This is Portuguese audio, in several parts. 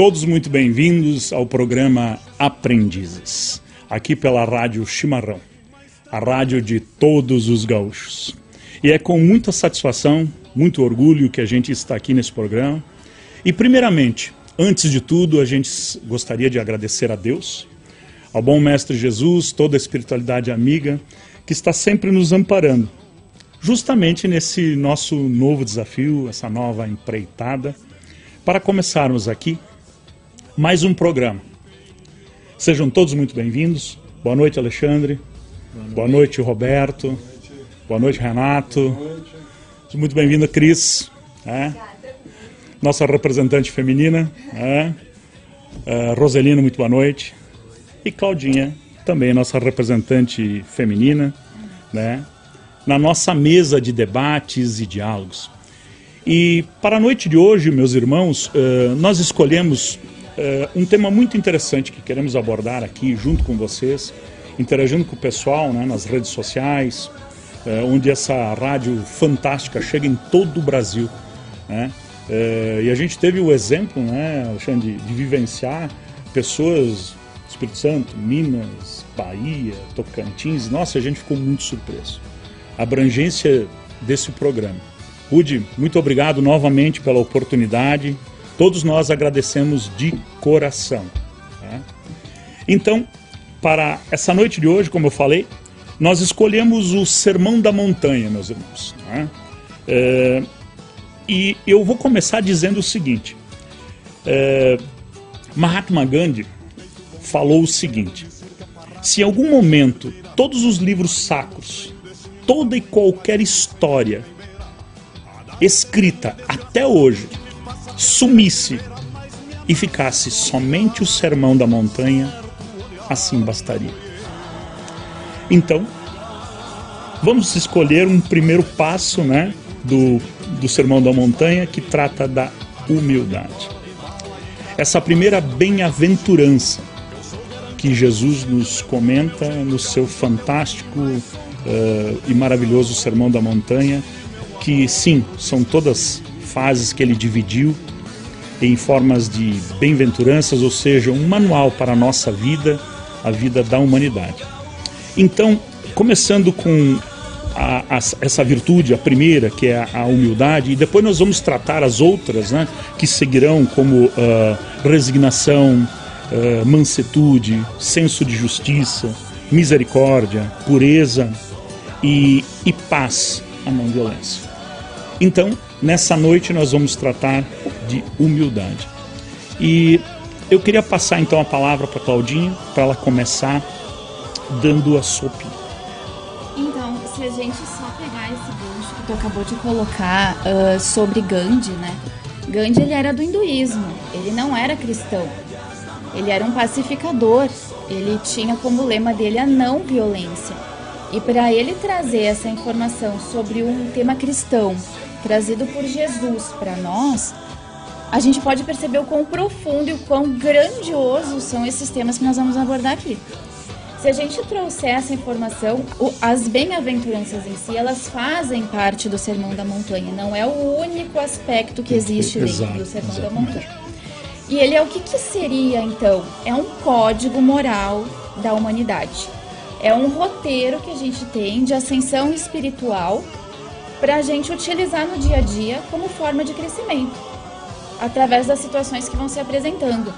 todos muito bem-vindos ao programa Aprendizes, aqui pela Rádio Chimarrão, a rádio de todos os gaúchos. E é com muita satisfação, muito orgulho que a gente está aqui nesse programa. E, primeiramente, antes de tudo, a gente gostaria de agradecer a Deus, ao bom Mestre Jesus, toda a espiritualidade amiga, que está sempre nos amparando, justamente nesse nosso novo desafio, essa nova empreitada, para começarmos aqui mais um programa. Sejam todos muito bem-vindos. Boa noite, Alexandre. Boa noite, Boa noite Roberto. Boa noite, Renato. Muito bem-vinda, Cris. É. Nossa representante feminina. É. Uh, Roselina, muito boa noite. E Claudinha, também nossa representante feminina, né? na nossa mesa de debates e diálogos. E para a noite de hoje, meus irmãos, uh, nós escolhemos um tema muito interessante que queremos abordar aqui junto com vocês, interagindo com o pessoal né, nas redes sociais, é, onde essa rádio fantástica chega em todo o Brasil. Né? É, e a gente teve o exemplo, né, Alexandre, de, de vivenciar pessoas Espírito Santo, Minas, Bahia, Tocantins. Nossa, a gente ficou muito surpreso. A abrangência desse programa. Rude, muito obrigado novamente pela oportunidade. Todos nós agradecemos de coração. Tá? Então, para essa noite de hoje, como eu falei, nós escolhemos o Sermão da Montanha, meus irmãos. Né? É, e eu vou começar dizendo o seguinte: é, Mahatma Gandhi falou o seguinte: se em algum momento todos os livros sacros, toda e qualquer história escrita até hoje sumisse e ficasse somente o Sermão da Montanha, assim bastaria. Então, vamos escolher um primeiro passo né, do, do Sermão da Montanha que trata da humildade. Essa primeira bem-aventurança que Jesus nos comenta no seu fantástico uh, e maravilhoso Sermão da Montanha, que sim, são todas fases que ele dividiu em formas de bem-aventuranças, ou seja, um manual para a nossa vida, a vida da humanidade. Então, começando com a, a, essa virtude, a primeira, que é a, a, humildade, e depois nós vamos tratar as outras, né, que seguirão, como uh, resignação, uh, mansetude, senso de justiça, misericórdia, pureza e, e paz, a não violência. Então, nessa noite nós vamos tratar de humildade. E eu queria passar então a palavra para Claudinha, para ela começar dando a sua opinião. Então, se a gente só pegar esse gancho que tu acabou de colocar uh, sobre Gandhi, né? Gandhi ele era do hinduísmo, ele não era cristão. Ele era um pacificador. Ele tinha como lema dele a não violência. E para ele trazer essa informação sobre um tema cristão trazido por Jesus para nós, a gente pode perceber o quão profundo e o quão grandioso são esses temas que nós vamos abordar aqui. Se a gente trouxer essa informação, as bem-aventuranças em si, elas fazem parte do Sermão da Montanha. Não é o único aspecto que existe dentro do Sermão da Montanha. E ele é o que, que seria, então? É um código moral da humanidade. É um roteiro que a gente tem de ascensão espiritual para a gente utilizar no dia a dia como forma de crescimento, através das situações que vão se apresentando.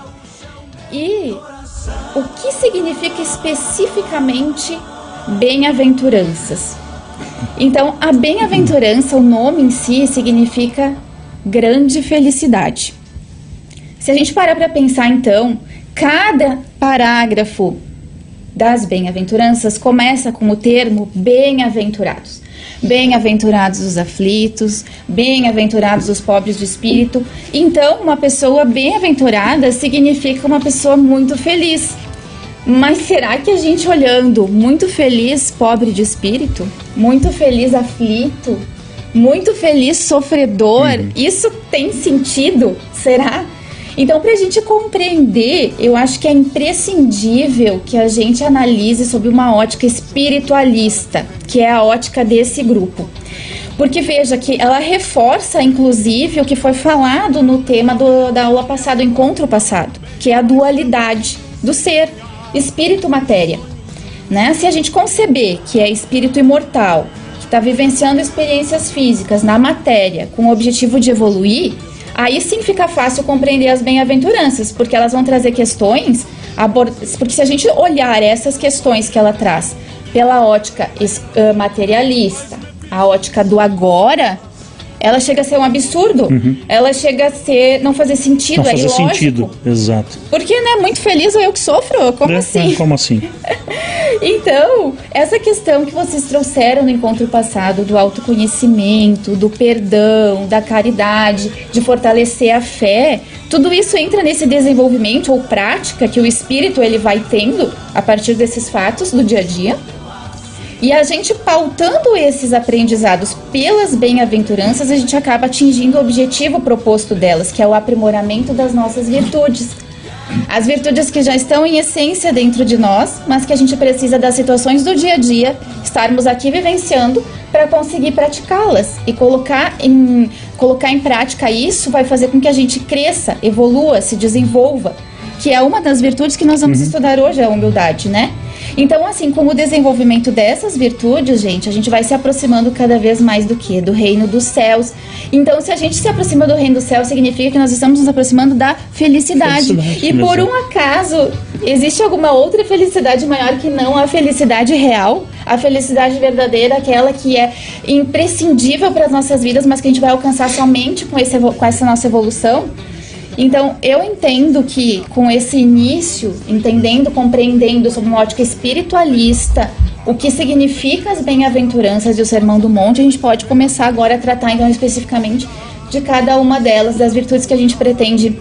E o que significa especificamente bem-aventuranças? Então, a bem-aventurança, o nome em si, significa grande felicidade. Se a gente parar para pensar, então, cada parágrafo das bem-aventuranças começa com o termo bem-aventurados. Bem-aventurados os aflitos, bem-aventurados os pobres de espírito. Então, uma pessoa bem-aventurada significa uma pessoa muito feliz. Mas será que a gente olhando muito feliz, pobre de espírito, muito feliz aflito, muito feliz sofredor, uhum. isso tem sentido? Será? Então, para a gente compreender, eu acho que é imprescindível que a gente analise sob uma ótica espiritualista, que é a ótica desse grupo. Porque veja que ela reforça, inclusive, o que foi falado no tema do, da aula passada, encontro passado, que é a dualidade do ser, espírito-matéria. Né? Se a gente conceber que é espírito imortal, que está vivenciando experiências físicas na matéria com o objetivo de evoluir, aí sim fica fácil compreender as bem-aventuranças, porque elas vão trazer questões, porque se a gente olhar essas questões que ela traz pela ótica materialista, a ótica do agora, ela chega a ser um absurdo. Uhum. Ela chega a ser não fazer sentido, não é fazer ilógico. sentido, exato. Porque, né, muito feliz eu que sofro, como é, assim? É, como assim? então, essa questão que vocês trouxeram no encontro passado do autoconhecimento, do perdão, da caridade, de fortalecer a fé, tudo isso entra nesse desenvolvimento ou prática que o espírito ele vai tendo a partir desses fatos do dia a dia. E a gente pautando esses aprendizados pelas bem-aventuranças, a gente acaba atingindo o objetivo proposto delas, que é o aprimoramento das nossas virtudes. As virtudes que já estão em essência dentro de nós, mas que a gente precisa das situações do dia a dia, estarmos aqui vivenciando para conseguir praticá-las e colocar em, colocar em prática isso vai fazer com que a gente cresça, evolua, se desenvolva, que é uma das virtudes que nós vamos uhum. estudar hoje, a humildade, né? Então, assim, com o desenvolvimento dessas virtudes, gente, a gente vai se aproximando cada vez mais do que? Do reino dos céus. Então, se a gente se aproxima do reino dos céus, significa que nós estamos nos aproximando da felicidade. felicidade e por um acaso, existe alguma outra felicidade maior que não a felicidade real? A felicidade verdadeira, aquela que é imprescindível para as nossas vidas, mas que a gente vai alcançar somente com, esse, com essa nossa evolução? Então, eu entendo que com esse início, entendendo, compreendendo sob uma ótica espiritualista, o que significa as bem-aventuranças e o Sermão do Monte, a gente pode começar agora a tratar então especificamente de cada uma delas, das virtudes que a gente pretende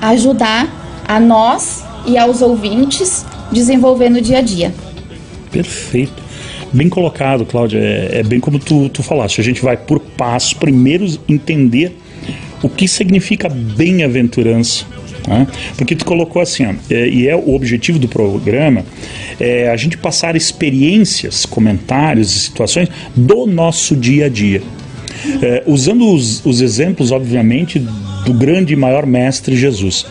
ajudar a nós e aos ouvintes desenvolver no dia a dia. Perfeito. Bem colocado, Cláudia. É, é bem como tu, tu falaste. A gente vai por passos. Primeiro, entender o que significa bem-aventurança. Né? Porque tu colocou assim, ó, é, e é o objetivo do programa, é a gente passar experiências, comentários e situações do nosso dia a dia. É, usando os, os, exemplos, obviamente, do grande e maior mestre Jesus.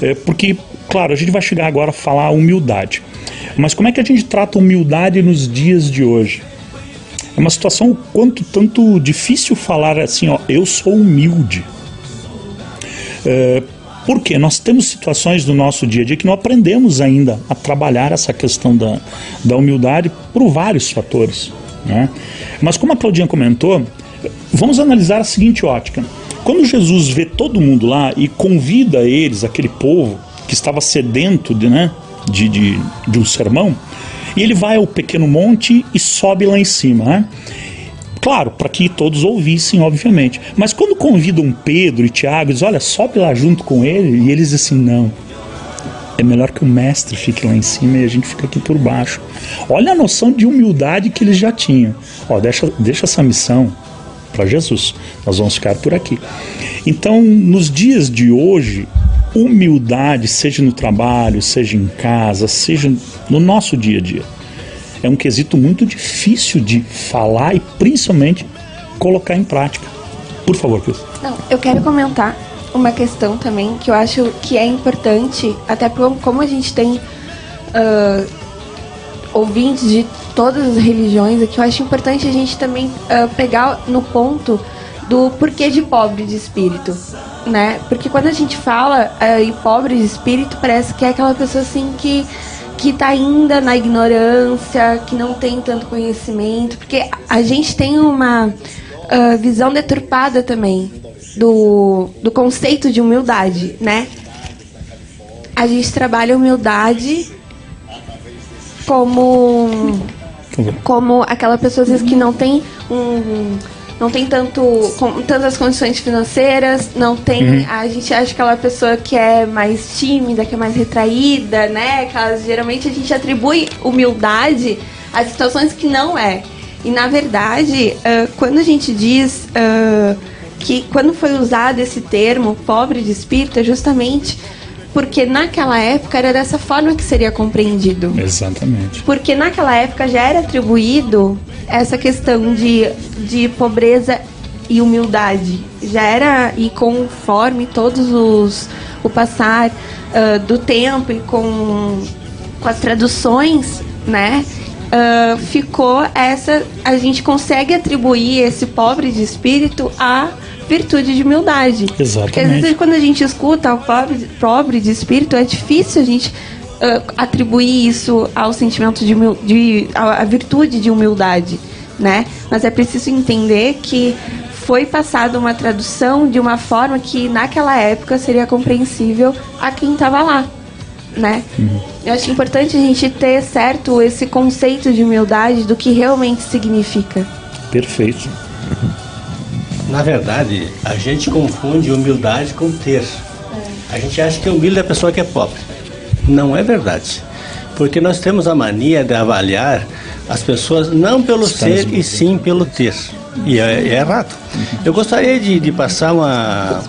É, porque, claro, a gente vai chegar agora a falar humildade. Mas como é que a gente trata humildade nos dias de hoje? É uma situação quanto tanto difícil falar assim, ó, eu sou humilde. É, porque nós temos situações do nosso dia a dia que não aprendemos ainda a trabalhar essa questão da, da humildade por vários fatores. Né? Mas como a Claudinha comentou, vamos analisar a seguinte ótica. Quando Jesus vê todo mundo lá e convida eles, aquele povo que estava sedento de, né, de, de, de um sermão, e ele vai ao pequeno monte e sobe lá em cima. Né? Claro, para que todos ouvissem, obviamente. Mas quando convidam Pedro e Tiago, diz: olha, sobe lá junto com ele, e eles assim, não. É melhor que o mestre fique lá em cima e a gente fica aqui por baixo. Olha a noção de humildade que eles já tinham. Ó, deixa, deixa essa missão para Jesus. Nós vamos ficar por aqui. Então, nos dias de hoje, humildade, seja no trabalho, seja em casa, seja no nosso dia a dia é um quesito muito difícil de falar e principalmente colocar em prática. Por favor, Cris. Não, eu quero comentar uma questão também que eu acho que é importante, até como a gente tem uh, ouvintes de todas as religiões aqui, eu acho importante a gente também uh, pegar no ponto do porquê de pobre de espírito, né? Porque quando a gente fala uh, em pobre de espírito, parece que é aquela pessoa assim que que está ainda na ignorância, que não tem tanto conhecimento, porque a gente tem uma uh, visão deturpada também do, do conceito de humildade, né? A gente trabalha humildade como como aquela pessoa às vezes que não tem um não tem tanto com, tantas condições financeiras, não tem. Uhum. A gente acha que aquela pessoa que é mais tímida, que é mais retraída, né? Que geralmente a gente atribui humildade a situações que não é. E na verdade, uh, quando a gente diz uh, que quando foi usado esse termo pobre de espírito, é justamente porque naquela época era dessa forma que seria compreendido. Exatamente. Porque naquela época já era atribuído essa questão de, de pobreza e humildade. Já era, e conforme todos os. o passar uh, do tempo e com, com as traduções, né? Uh, ficou essa. A gente consegue atribuir esse pobre de espírito a virtude de humildade. Exatamente. Porque às vezes quando a gente escuta o pobre, pobre de espírito, é difícil a gente uh, atribuir isso ao sentimento de, de a, a virtude de humildade, né? Mas é preciso entender que foi passada uma tradução de uma forma que naquela época seria compreensível a quem estava lá né? Uhum. Eu acho importante a gente ter certo esse conceito de humildade do que realmente significa. Perfeito. Na verdade, a gente confunde humildade com ter. É. A gente acha que humilde é a pessoa que é pobre. Não é verdade. Porque nós temos a mania de avaliar as pessoas não pelo ser e sim pelo ter. E é, é errado. Eu gostaria de, de passar uma,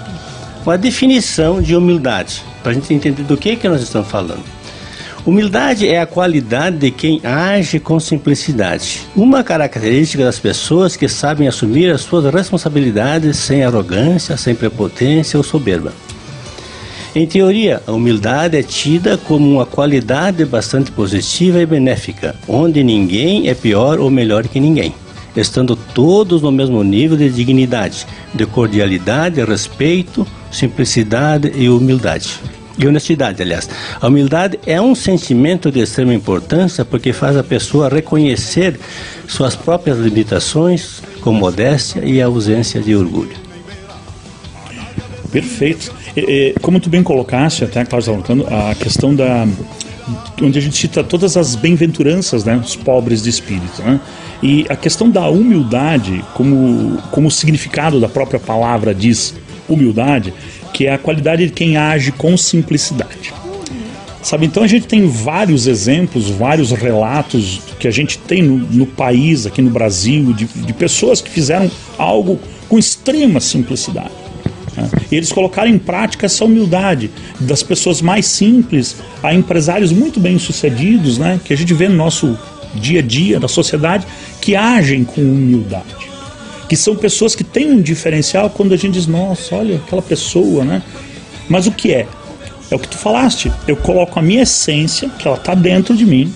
uma definição de humildade para a gente entender do que, que nós estamos falando. Humildade é a qualidade de quem age com simplicidade. Uma característica das pessoas que sabem assumir as suas responsabilidades sem arrogância, sem prepotência ou soberba. Em teoria, a humildade é tida como uma qualidade bastante positiva e benéfica, onde ninguém é pior ou melhor que ninguém, estando todos no mesmo nível de dignidade, de cordialidade, respeito, simplicidade e humildade. E honestidade, aliás. A humildade é um sentimento de extrema importância porque faz a pessoa reconhecer suas próprias limitações com modéstia e ausência de orgulho. Perfeito. E, e, como tu bem colocaste, até Cláudio a questão da onde a gente cita todas as bem-aventuranças, né, os pobres de espírito, né? E a questão da humildade, como como o significado da própria palavra diz, humildade, que é a qualidade de quem age com simplicidade. Sabe, então a gente tem vários exemplos, vários relatos que a gente tem no, no país, aqui no Brasil, de, de, pessoas que fizeram algo com extrema simplicidade. Né? E eles colocaram em prática essa humildade das pessoas mais simples a empresários muito bem sucedidos, né? que a gente vê no nosso dia a dia, da sociedade, que agem com humildade que são pessoas que têm um diferencial quando a gente diz, nossa, olha aquela pessoa, né? Mas o que é? É o que tu falaste. Eu coloco a minha essência, que ela está dentro de mim,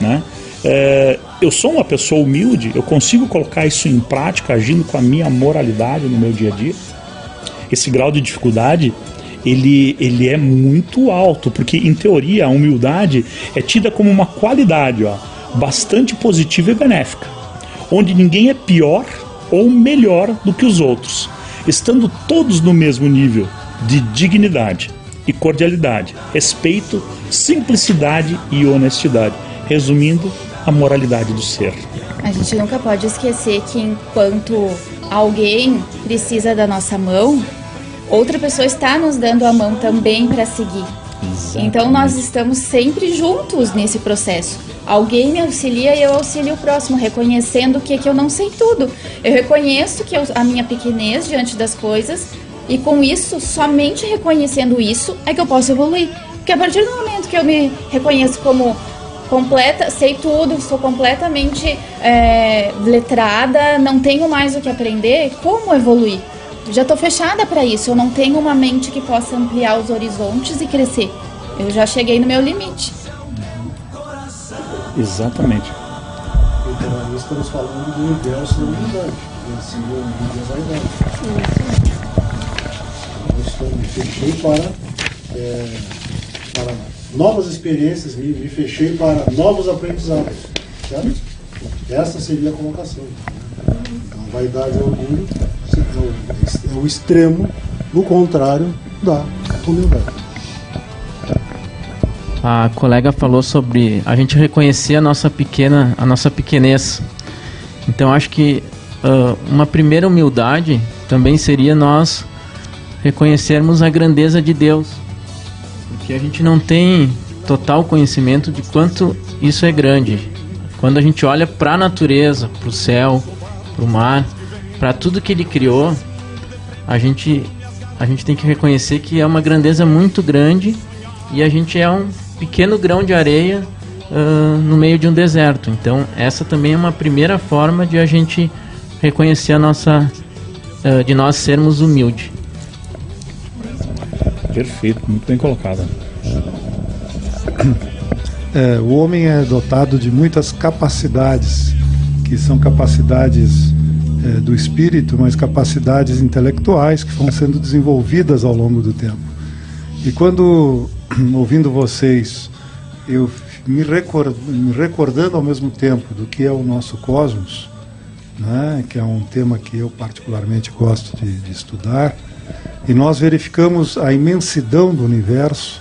né? É, eu sou uma pessoa humilde, eu consigo colocar isso em prática, agindo com a minha moralidade no meu dia a dia. Esse grau de dificuldade, ele, ele é muito alto, porque em teoria a humildade é tida como uma qualidade ó, bastante positiva e benéfica, onde ninguém é pior ou melhor do que os outros, estando todos no mesmo nível de dignidade e cordialidade, respeito, simplicidade e honestidade. Resumindo, a moralidade do ser. A gente nunca pode esquecer que enquanto alguém precisa da nossa mão, outra pessoa está nos dando a mão também para seguir. Exatamente. Então nós estamos sempre juntos nesse processo. Alguém me auxilia e eu auxilio o próximo, reconhecendo que, que eu não sei tudo. Eu reconheço que eu, a minha pequenez diante das coisas e com isso, somente reconhecendo isso, é que eu posso evoluir. Porque a partir do momento que eu me reconheço como completa, sei tudo, sou completamente é, letrada, não tenho mais o que aprender, como evoluir? Já estou fechada para isso, eu não tenho uma mente que possa ampliar os horizontes e crescer. Eu já cheguei no meu limite. Exatamente. Então, nós estamos falando do universo da humanidade. E assim, o mundo é vaidade. Eu estou, me fechei para, é, para novas experiências, me, me fechei para novos aprendizados. Certo? Essa seria a colocação. Então, a vaidade e o orgulho é o, é extremo, no contrário da humildade a colega falou sobre a gente reconhecer a nossa pequena, a nossa pequenez. Então acho que uh, uma primeira humildade também seria nós reconhecermos a grandeza de Deus, porque a gente não tem total conhecimento de quanto isso é grande. Quando a gente olha para a natureza, para o céu, para o mar, para tudo que Ele criou, a gente a gente tem que reconhecer que é uma grandeza muito grande e a gente é um pequeno grão de areia uh, no meio de um deserto. Então, essa também é uma primeira forma de a gente reconhecer a nossa, uh, de nós sermos humildes. Perfeito, muito bem colocado. É, o homem é dotado de muitas capacidades, que são capacidades é, do espírito, mas capacidades intelectuais que vão sendo desenvolvidas ao longo do tempo. E quando, ouvindo vocês, eu me, record, me recordando ao mesmo tempo do que é o nosso cosmos, né, que é um tema que eu particularmente gosto de, de estudar, e nós verificamos a imensidão do universo,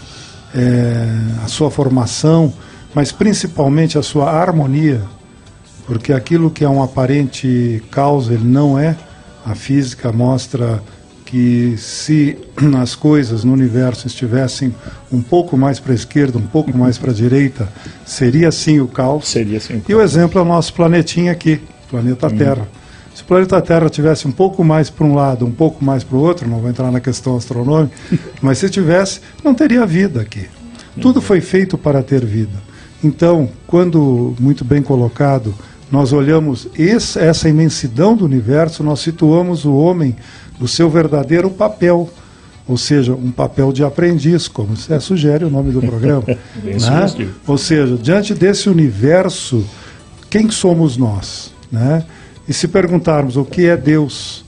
é, a sua formação, mas principalmente a sua harmonia, porque aquilo que é um aparente causa, ele não é. A física mostra que se as coisas no universo estivessem um pouco mais para a esquerda, um pouco mais para a direita, seria sim o caos. Seria sim o E o exemplo é o nosso planetinha aqui, planeta Terra. Se o planeta Terra tivesse um pouco mais para um lado, um pouco mais para o outro, não vou entrar na questão astronômica, mas se tivesse, não teria vida aqui. Tudo foi feito para ter vida. Então, quando muito bem colocado, nós olhamos esse, essa imensidão do universo, nós situamos o homem no seu verdadeiro papel, ou seja, um papel de aprendiz, como é, sugere o nome do programa. Né? Ou seja, diante desse universo, quem somos nós? Né? E se perguntarmos o que é Deus,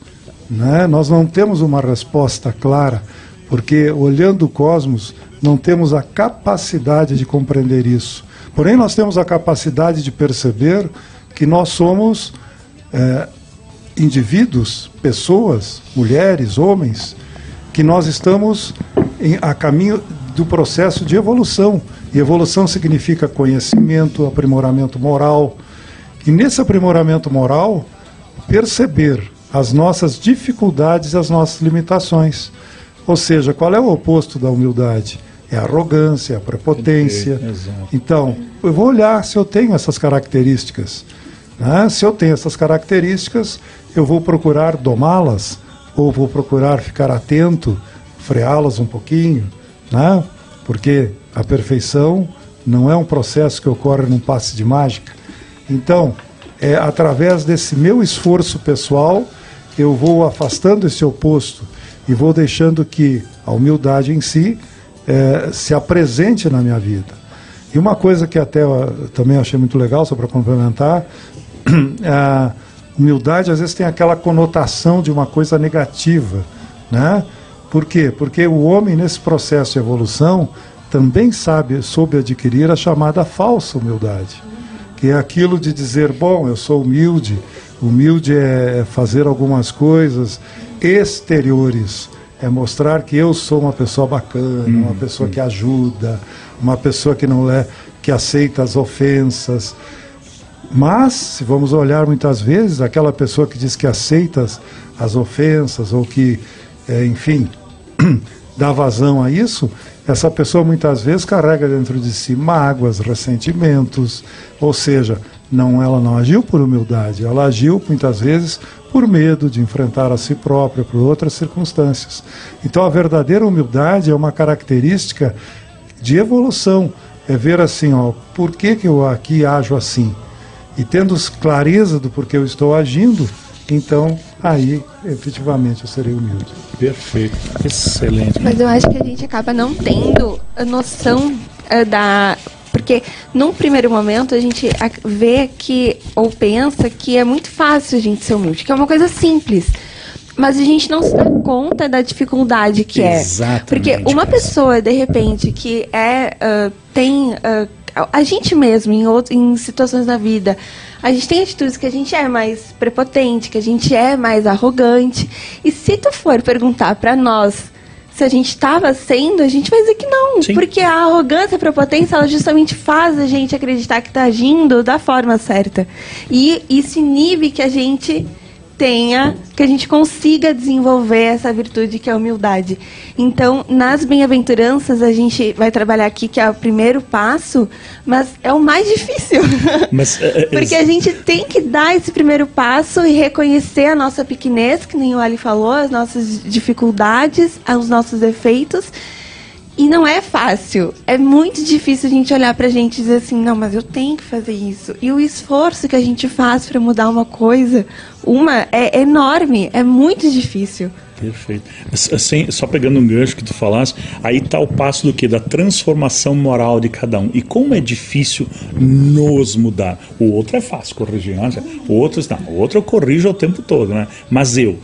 né? nós não temos uma resposta clara, porque olhando o cosmos, não temos a capacidade de compreender isso. Porém, nós temos a capacidade de perceber que nós somos é, indivíduos, pessoas, mulheres, homens, que nós estamos em, a caminho do processo de evolução. E evolução significa conhecimento, aprimoramento moral. E nesse aprimoramento moral, perceber as nossas dificuldades as nossas limitações. Ou seja, qual é o oposto da humildade? É a arrogância, é a prepotência. Então, eu vou olhar se eu tenho essas características. Né? Se eu tenho essas características, eu vou procurar domá-las, ou vou procurar ficar atento, freá-las um pouquinho, né? porque a perfeição não é um processo que ocorre num passe de mágica. Então, é através desse meu esforço pessoal, eu vou afastando esse oposto e vou deixando que a humildade em si eh, se apresente na minha vida. E uma coisa que até eu também achei muito legal, só para complementar, a humildade às vezes tem aquela conotação de uma coisa negativa, né? Por quê? Porque o homem nesse processo de evolução também sabe, soube adquirir a chamada falsa humildade, que é aquilo de dizer, bom, eu sou humilde, humilde é fazer algumas coisas exteriores, é mostrar que eu sou uma pessoa bacana, uma pessoa que ajuda, uma pessoa que não é que aceita as ofensas. Mas, se vamos olhar muitas vezes, aquela pessoa que diz que aceita as, as ofensas ou que, eh, enfim, dá vazão a isso, essa pessoa muitas vezes carrega dentro de si mágoas, ressentimentos, ou seja, não ela não agiu por humildade, ela agiu muitas vezes por medo de enfrentar a si própria, por outras circunstâncias. Então a verdadeira humildade é uma característica de evolução, é ver assim, ó, por que, que eu aqui ajo assim? E tendo clareza do porquê eu estou agindo, então aí efetivamente eu serei humilde. Perfeito. Excelente. Mas eu acho que a gente acaba não tendo a noção eh, da. Porque num primeiro momento a gente vê que, ou pensa que é muito fácil a gente ser humilde, que é uma coisa simples. Mas a gente não se dá conta da dificuldade que é. Exatamente, Porque uma pessoa, de repente, que é ah, tem. ah, a gente mesmo, em, out- em situações da vida, a gente tem atitudes que a gente é mais prepotente, que a gente é mais arrogante. E se tu for perguntar pra nós se a gente estava sendo, a gente vai dizer que não. Sim. Porque a arrogância, a prepotência, ela justamente faz a gente acreditar que está agindo da forma certa. E isso inibe que a gente tenha, que a gente consiga desenvolver essa virtude que é a humildade. Então, nas bem-aventuranças, a gente vai trabalhar aqui que é o primeiro passo, mas é o mais difícil. Mas, é, é, Porque a gente tem que dar esse primeiro passo e reconhecer a nossa pequenez, que nem o Ali falou, as nossas dificuldades, os nossos defeitos. E não é fácil. É muito difícil a gente olhar pra gente e dizer assim, não, mas eu tenho que fazer isso. E o esforço que a gente faz para mudar uma coisa, uma, é enorme, é muito difícil. Perfeito. Assim, só pegando um gancho que tu falaste, aí está o passo do que? Da transformação moral de cada um. E como é difícil nos mudar. O outro é fácil corrigir, né? o outro não, o outro eu corrijo o tempo todo, né? Mas eu,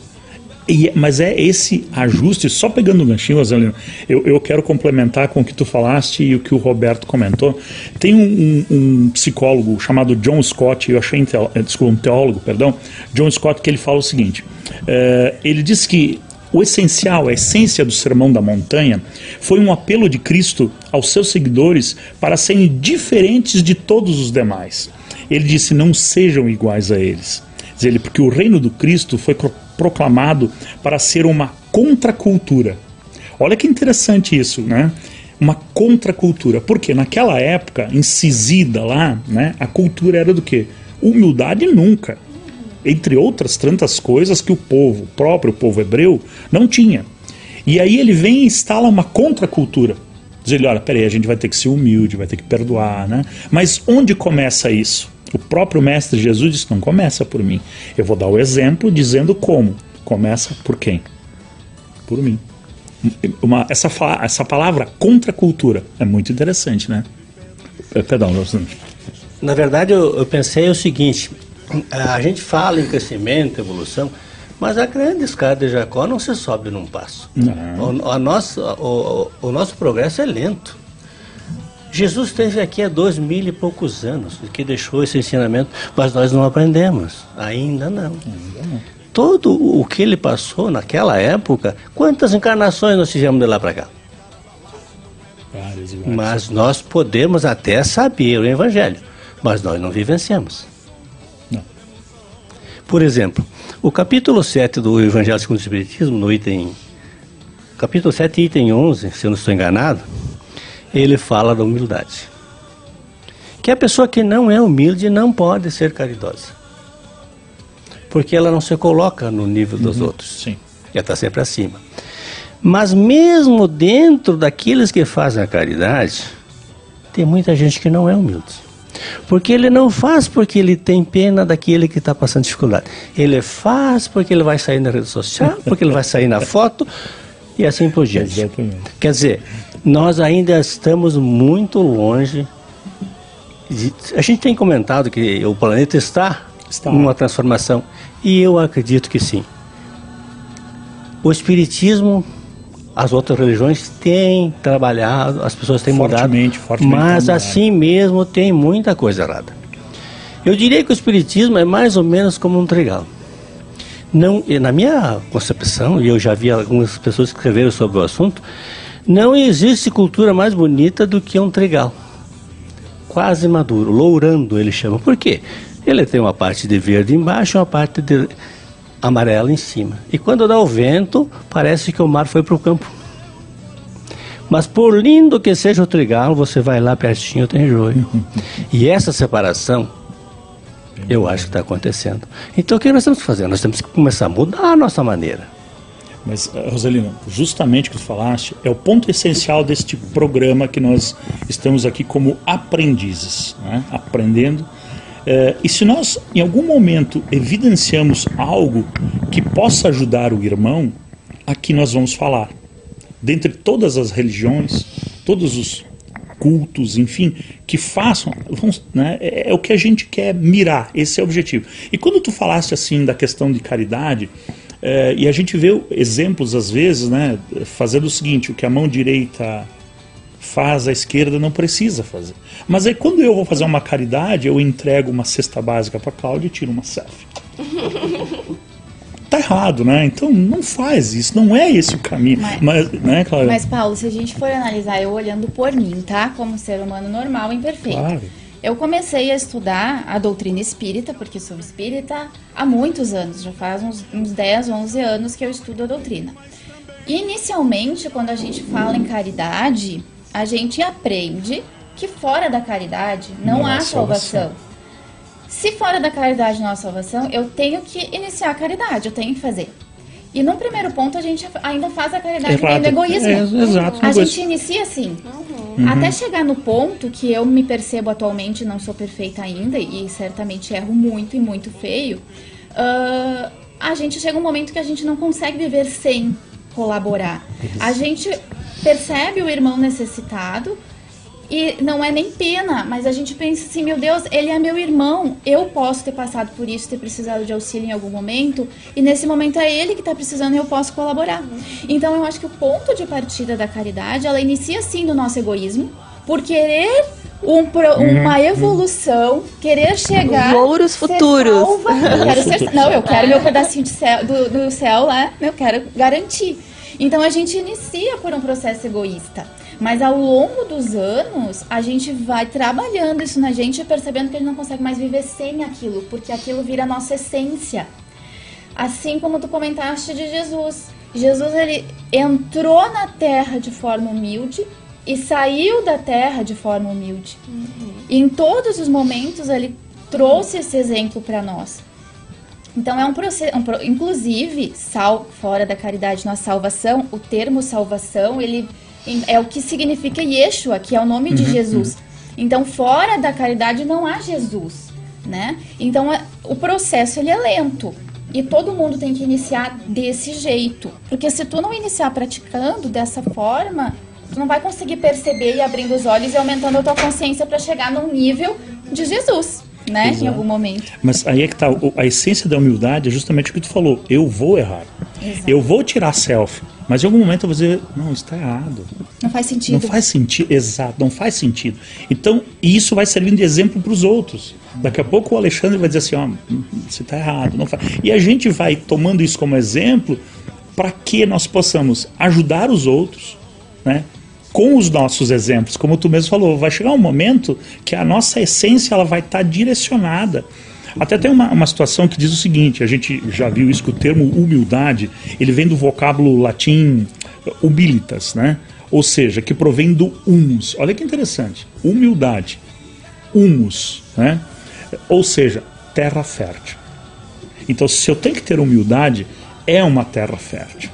e, mas é esse ajuste, só pegando um ganchinho, Rosalino, eu, eu quero complementar com o que tu falaste e o que o Roberto comentou. Tem um, um, um psicólogo chamado John Scott, eu achei, eh, desculpa, um teólogo, perdão, John Scott, que ele fala o seguinte: uh, ele diz que o essencial, a essência do Sermão da Montanha, foi um apelo de Cristo aos seus seguidores para serem diferentes de todos os demais. Ele disse: não sejam iguais a eles. Diz ele, porque o reino do Cristo foi proclamado para ser uma contracultura. Olha que interessante isso, né? Uma contracultura. Porque naquela época, incisida lá, né, a cultura era do quê? Humildade nunca. Entre outras tantas coisas que o povo, o próprio povo hebreu, não tinha. E aí ele vem e instala uma contracultura. Diz ele, olha, peraí, a gente vai ter que ser humilde, vai ter que perdoar, né? Mas onde começa isso? O próprio Mestre Jesus disse: não começa por mim. Eu vou dar o exemplo dizendo como. Começa por quem? Por mim. Uma, essa, essa palavra contracultura é muito interessante, né? É, perdão, Na verdade, eu, eu pensei o seguinte: a gente fala em crescimento, evolução, mas a grande escada de Jacó não se sobe num passo. O, a nossa, o, o nosso progresso é lento. Jesus esteve aqui há dois mil e poucos anos, que deixou esse ensinamento, mas nós não aprendemos. Ainda não. Todo o que ele passou naquela época, quantas encarnações nós tivemos de lá para cá? Mas nós podemos até saber o Evangelho, mas nós não vivenciamos. Não. Por exemplo, o capítulo 7 do Evangelho segundo o Espiritismo, no item. Capítulo 7, item 11, se eu não estou enganado ele fala da humildade. Que a pessoa que não é humilde não pode ser caridosa. Porque ela não se coloca no nível dos uhum, outros. Sim. Ela está sempre acima. Mas mesmo dentro daqueles que fazem a caridade, tem muita gente que não é humilde. Porque ele não faz porque ele tem pena daquele que está passando dificuldade. Ele faz porque ele vai sair na rede social, porque ele vai sair na foto e assim por diante. Exatamente. Quer dizer, nós ainda estamos muito longe. De, a gente tem comentado que o planeta está, está numa transformação e eu acredito que sim. O Espiritismo, as outras religiões têm trabalhado, as pessoas têm fortemente, mudado, fortemente mas assim mesmo tem muita coisa errada. Eu diria que o Espiritismo é mais ou menos como um trigal. Não, na minha concepção, e eu já vi algumas pessoas que escreveram sobre o assunto, não existe cultura mais bonita do que um trigal. Quase maduro, lourando ele chama. Por quê? Ele tem uma parte de verde embaixo e uma parte de amarela em cima. E quando dá o vento, parece que o mar foi para o campo. Mas por lindo que seja o trigal, você vai lá pertinho, tem joio. e essa separação, eu acho que está acontecendo. Então o que nós temos que fazer? Nós temos que começar a mudar a nossa maneira. Mas, eh, Rosalina, justamente o que tu falaste é o ponto essencial deste programa que nós estamos aqui como aprendizes, né? aprendendo. É, e se nós, em algum momento, evidenciamos algo que possa ajudar o irmão, aqui nós vamos falar. Dentre todas as religiões, todos os cultos, enfim, que façam, vamos, né, é, é o que a gente quer mirar, esse é o objetivo. E quando tu falaste assim da questão de caridade, é, e a gente vê exemplos, às vezes, né, fazendo o seguinte: o que a mão direita faz, a esquerda não precisa fazer. Mas aí, quando eu vou fazer uma caridade, eu entrego uma cesta básica para Cláudia e tiro uma selfie. tá errado, né? Então não faz isso, não é esse o caminho. Mas, mas, né, Cláudia? mas Paulo, se a gente for analisar eu olhando por mim, tá? Como ser humano normal e imperfeito. Claro eu comecei a estudar a doutrina espírita, porque sou espírita há muitos anos, já faz uns, uns 10, 11 anos que eu estudo a doutrina. Inicialmente, quando a gente fala em caridade, a gente aprende que fora da caridade não, não há salvação. salvação. Se fora da caridade não há salvação, eu tenho que iniciar a caridade, eu tenho que fazer. E no primeiro ponto a gente ainda faz a caridade Errado. do egoísmo. É, exato, A gente inicia assim. Até chegar no ponto que eu me percebo atualmente, não sou perfeita ainda e certamente erro muito e muito feio. ah, a gente chega um momento que a gente não consegue viver sem colaborar. A gente percebe o irmão necessitado e não é nem pena, mas a gente pensa assim, meu Deus, ele é meu irmão, eu posso ter passado por isso, ter precisado de auxílio em algum momento, e nesse momento é ele que está precisando e eu posso colaborar. Então eu acho que o ponto de partida da caridade, ela inicia sim do nosso egoísmo, por querer um pro- uma evolução, querer chegar... Louros futuros. salva. Eu quero ser- não, eu quero meu pedacinho de céu, do, do céu lá, eu quero garantir. Então a gente inicia por um processo egoísta. Mas ao longo dos anos, a gente vai trabalhando isso na gente e percebendo que a gente não consegue mais viver sem aquilo, porque aquilo vira a nossa essência. Assim como tu comentaste de Jesus. Jesus ele entrou na terra de forma humilde e saiu da terra de forma humilde. E em todos os momentos ele trouxe esse exemplo para nós. Então é um processo, inclusive, sal, fora da caridade, na salvação, o termo salvação, ele é o que significa Yeshua, que é o nome de Jesus. Então, fora da caridade não há Jesus, né? Então, é- o processo ele é lento. E todo mundo tem que iniciar desse jeito. Porque se tu não iniciar praticando dessa forma, tu não vai conseguir perceber e abrindo os olhos e aumentando a tua consciência para chegar num nível de Jesus, né? Em Exato. algum momento. Mas aí é que tá, a essência da humildade é justamente o que tu falou. Eu vou errar. Exato. Eu vou tirar selfie. Mas em algum momento eu vou dizer, não, isso está errado. Não faz sentido. Não faz sentido, exato, não faz sentido. Então, isso vai servindo de exemplo para os outros. Daqui a pouco o Alexandre vai dizer assim, ó, você está errado, não faz. E a gente vai tomando isso como exemplo para que nós possamos ajudar os outros, né? Com os nossos exemplos, como tu mesmo falou, vai chegar um momento que a nossa essência ela vai estar direcionada. Até tem uma, uma situação que diz o seguinte: a gente já viu isso que o termo humildade ele vem do vocábulo latim humilitas, né? Ou seja, que provém do humus. Olha que interessante. Humildade, humus, né? Ou seja, terra fértil. Então, se eu tenho que ter humildade, é uma terra fértil,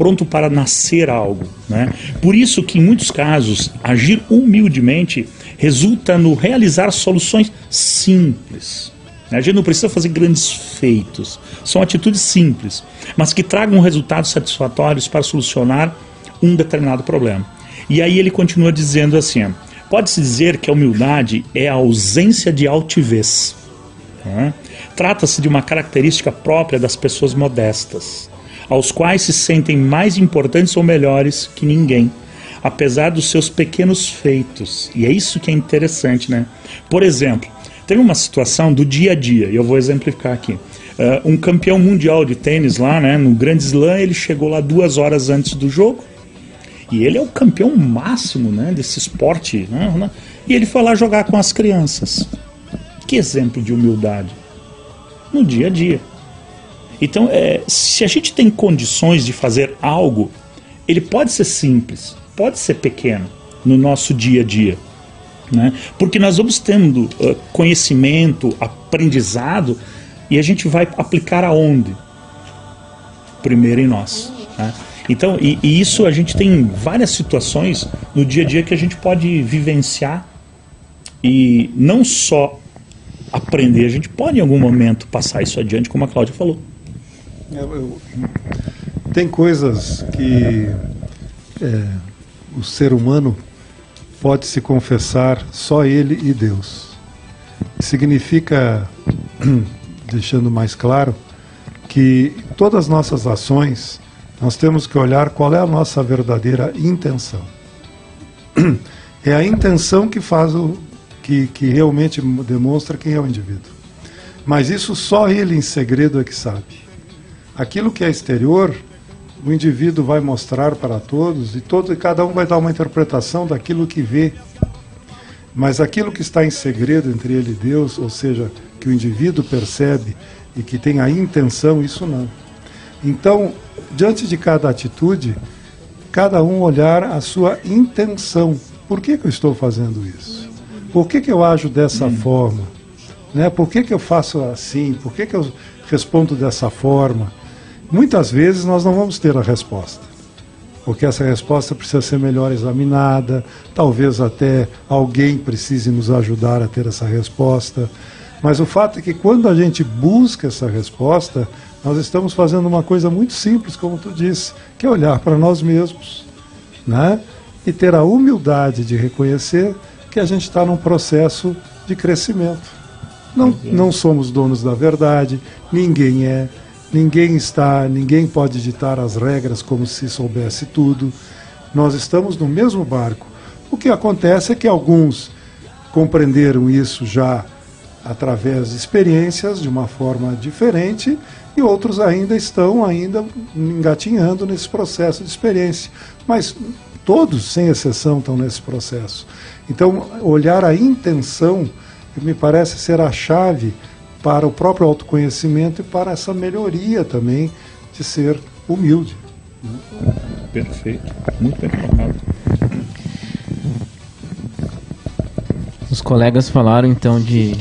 pronto para nascer algo, né? Por isso que em muitos casos agir humildemente resulta no realizar soluções simples. né? A gente não precisa fazer grandes feitos, são atitudes simples, mas que tragam resultados satisfatórios para solucionar um determinado problema. E aí ele continua dizendo assim: pode-se dizer que a humildade é a ausência de altivez. né? Trata-se de uma característica própria das pessoas modestas, aos quais se sentem mais importantes ou melhores que ninguém, apesar dos seus pequenos feitos. E é isso que é interessante, né? Por exemplo, tem uma situação do dia a dia, e eu vou exemplificar aqui. Uh, um campeão mundial de tênis lá, né, no Grande Slam, ele chegou lá duas horas antes do jogo, e ele é o campeão máximo né, desse esporte. Né, né, e ele foi lá jogar com as crianças. Que exemplo de humildade. No dia a dia. Então, é, se a gente tem condições de fazer algo, ele pode ser simples, pode ser pequeno no nosso dia a dia. Né? Porque nós vamos tendo uh, conhecimento, aprendizado, e a gente vai aplicar aonde? Primeiro em nós. Né? Então, e, e isso a gente tem várias situações no dia a dia que a gente pode vivenciar e não só aprender, a gente pode em algum momento passar isso adiante, como a Cláudia falou. Eu- tem coisas que é, o ser humano pode se confessar só ele e Deus. Significa, deixando mais claro, que todas as nossas ações nós temos que olhar qual é a nossa verdadeira intenção. É a intenção que faz o que, que realmente demonstra quem é o indivíduo. Mas isso só ele em segredo é que sabe. Aquilo que é exterior, o indivíduo vai mostrar para todos e todo e cada um vai dar uma interpretação daquilo que vê. Mas aquilo que está em segredo entre ele e Deus, ou seja, que o indivíduo percebe e que tem a intenção, isso não. Então, diante de cada atitude, cada um olhar a sua intenção. Por que, que eu estou fazendo isso? Por que, que eu ajo dessa forma? Né? Por que, que eu faço assim? Por que, que eu respondo dessa forma? Muitas vezes nós não vamos ter a resposta, porque essa resposta precisa ser melhor examinada, talvez até alguém precise nos ajudar a ter essa resposta. Mas o fato é que quando a gente busca essa resposta, nós estamos fazendo uma coisa muito simples, como tu disse, que é olhar para nós mesmos, né? E ter a humildade de reconhecer que a gente está num processo de crescimento. Não, não somos donos da verdade, ninguém é. Ninguém está, ninguém pode ditar as regras como se soubesse tudo. Nós estamos no mesmo barco. O que acontece é que alguns compreenderam isso já através de experiências de uma forma diferente e outros ainda estão ainda engatinhando nesse processo de experiência. Mas todos, sem exceção, estão nesse processo. Então, olhar a intenção me parece ser a chave para o próprio autoconhecimento e para essa melhoria também de ser humilde. Perfeito, muito bem colocado. Os colegas falaram então de,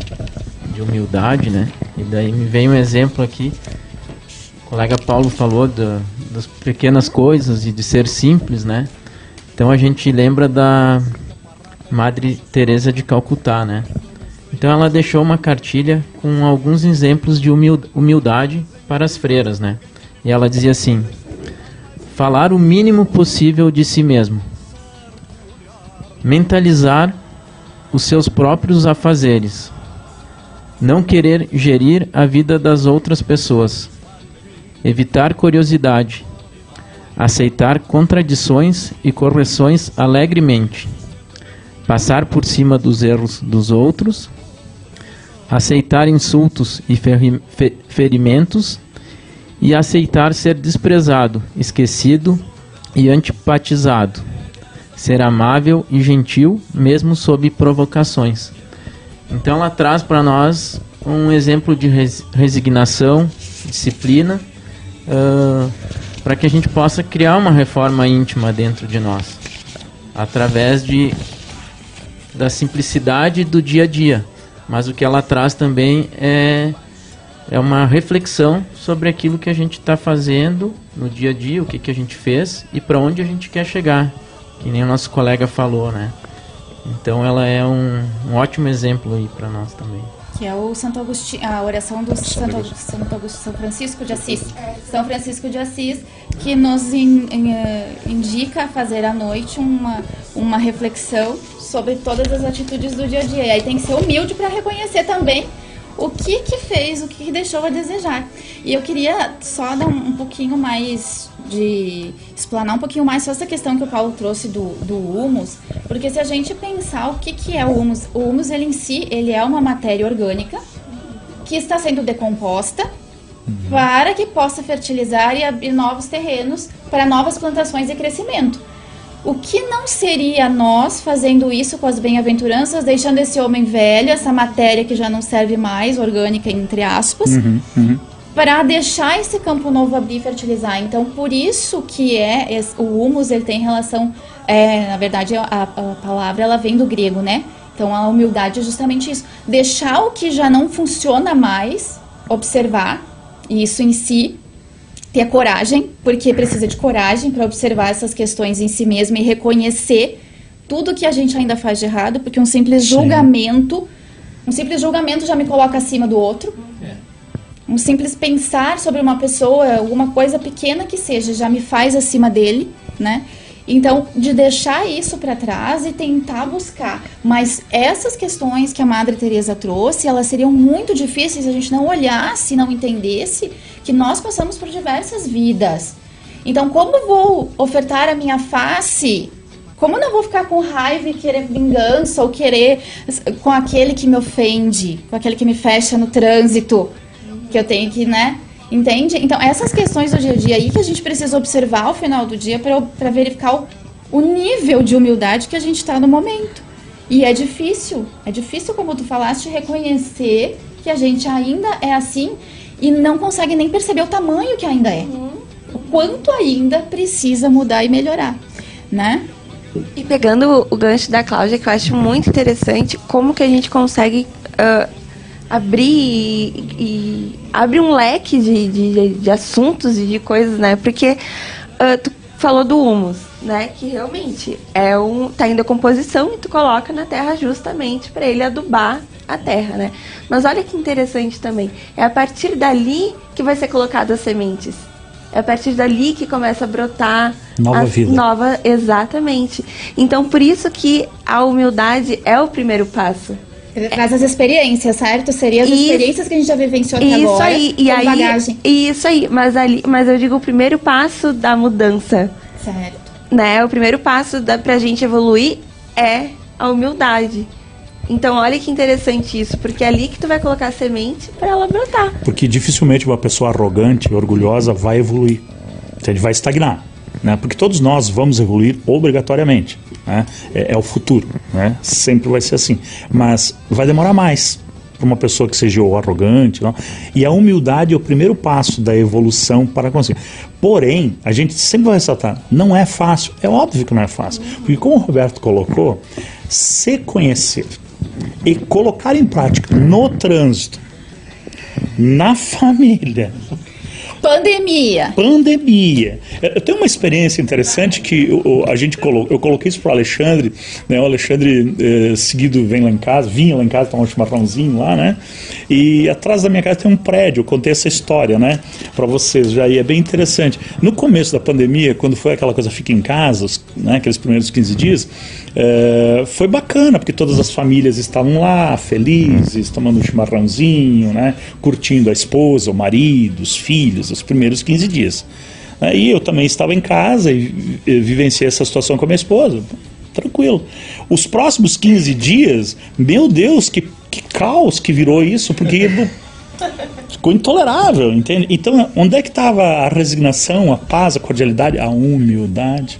de humildade, né? E daí me vem um exemplo aqui. O colega Paulo falou da, das pequenas coisas e de ser simples, né? Então a gente lembra da Madre Teresa de Calcutá, né? Então ela deixou uma cartilha com alguns exemplos de humildade para as freiras, né? E ela dizia assim: falar o mínimo possível de si mesmo, mentalizar os seus próprios afazeres, não querer gerir a vida das outras pessoas, evitar curiosidade, aceitar contradições e correções alegremente, passar por cima dos erros dos outros aceitar insultos e ferimentos e aceitar ser desprezado, esquecido e antipatizado, ser amável e gentil, mesmo sob provocações. Então ela traz para nós um exemplo de resignação, disciplina, uh, para que a gente possa criar uma reforma íntima dentro de nós, através de da simplicidade do dia a dia mas o que ela traz também é, é uma reflexão sobre aquilo que a gente está fazendo no dia a dia, o que, que a gente fez e para onde a gente quer chegar, que nem o nosso colega falou, né? Então ela é um, um ótimo exemplo aí para nós também. Que é o Santo Agostinho, a oração do Santo, Augusto, Santo Augusto, São Francisco de Assis. São Francisco de Assis, que nos in, in, eh, indica fazer à noite uma, uma reflexão sobre todas as atitudes do dia a dia. E aí tem que ser humilde para reconhecer também o que que fez, o que deixou a desejar. E eu queria só dar um, um pouquinho mais de explanar um pouquinho mais sobre essa questão que o Paulo trouxe do, do humus, porque se a gente pensar o que que é o humus, o humus ele em si, ele é uma matéria orgânica que está sendo decomposta uhum. para que possa fertilizar e abrir novos terrenos para novas plantações e crescimento. O que não seria nós fazendo isso com as bem-aventuranças, deixando esse homem velho, essa matéria que já não serve mais, orgânica entre aspas, uhum, uhum. para deixar esse campo novo abrir e fertilizar. Então, por isso que é o humus, ele tem relação, é, na verdade, a, a palavra ela vem do grego, né? Então, a humildade é justamente isso, deixar o que já não funciona mais, observar isso em si ter coragem, porque precisa de coragem para observar essas questões em si mesmo e reconhecer tudo que a gente ainda faz de errado, porque um simples Sim. julgamento, um simples julgamento já me coloca acima do outro. É. Um simples pensar sobre uma pessoa, alguma coisa pequena que seja, já me faz acima dele, né? Então, de deixar isso para trás e tentar buscar. Mas essas questões que a Madre Teresa trouxe, elas seriam muito difíceis se a gente não olhasse, não entendesse que nós passamos por diversas vidas. Então, como vou ofertar a minha face? Como não vou ficar com raiva e querer vingança ou querer com aquele que me ofende, com aquele que me fecha no trânsito, que eu tenho que, né? Entende? Então, essas questões do dia a dia aí que a gente precisa observar ao final do dia para verificar o, o nível de humildade que a gente está no momento. E é difícil, é difícil, como tu falaste, reconhecer que a gente ainda é assim e não consegue nem perceber o tamanho que ainda é. Uhum. O quanto ainda precisa mudar e melhorar, né? E pegando o gancho da Cláudia, que eu acho muito interessante, como que a gente consegue uh, abrir e, e abre um leque de, de, de assuntos e de coisas, né? Porque uh, tu falou do humus, né? Que realmente é um tá em decomposição e tu coloca na terra justamente para ele adubar a terra, né? Mas olha que interessante também. É a partir dali que vai ser colocado as sementes. É a partir dali que começa a brotar Nova a vida. Nova, exatamente. Então por isso que a humildade é o primeiro passo. Ele traz as experiências, certo? Seria as Isso. experiências que a gente já vivenciou até Isso agora. aí, e aí, bagagem. isso aí, mas ali, mas eu digo o primeiro passo da mudança, Certo. né? O primeiro passo da pra gente evoluir é a humildade. Então, olha que interessante isso, porque é ali que tu vai colocar a semente para ela brotar. Porque dificilmente uma pessoa arrogante e orgulhosa vai evoluir. Então ele vai estagnar. Né? Porque todos nós vamos evoluir obrigatoriamente. Né? É, é o futuro. Né? Sempre vai ser assim. Mas vai demorar mais para uma pessoa que seja arrogante. Não? E a humildade é o primeiro passo da evolução para conseguir. Porém, a gente sempre vai ressaltar, não é fácil. É óbvio que não é fácil. Porque como o Roberto colocou, se conhecer e colocar em prática no trânsito, na família, Pandemia. pandemia. Eu eu tenho uma experiência interessante que eu, a gente colo, eu coloquei isso pro Alexandre, né? O Alexandre eh, seguido vem lá em casa, vinha lá em casa, tomar um chimarrãozinho lá, né? E atrás da minha casa tem um prédio, eu contei essa história, né? Para vocês já, e é bem interessante. No começo da pandemia, quando foi aquela coisa fica em casa, né? Aqueles primeiros 15 dias, eh, foi bacana, porque todas as famílias estavam lá, felizes, tomando um chimarrãozinho, né? Curtindo a esposa, o marido, os filhos, os primeiros 15 dias. Aí eu também estava em casa e, e vivenciei essa situação com a minha esposa. Tranquilo. Os próximos 15 dias, meu Deus, que, que caos que virou isso, porque ficou intolerável, entende? Então, onde é que estava a resignação, a paz, a cordialidade, a humildade?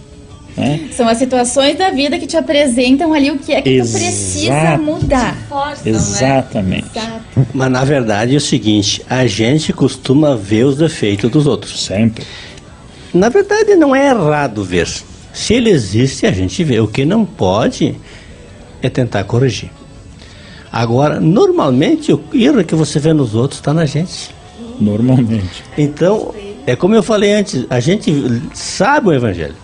Né? São as situações da vida que te apresentam ali o que é que tu Exato. precisa mudar. Exatamente. Exato. Mas na verdade é o seguinte, a gente costuma ver os defeitos dos outros. Sempre. Na verdade não é errado ver. Se ele existe, a gente vê. O que não pode é tentar corrigir. Agora, normalmente o erro que você vê nos outros está na gente. Normalmente. Então, é como eu falei antes, a gente sabe o evangelho,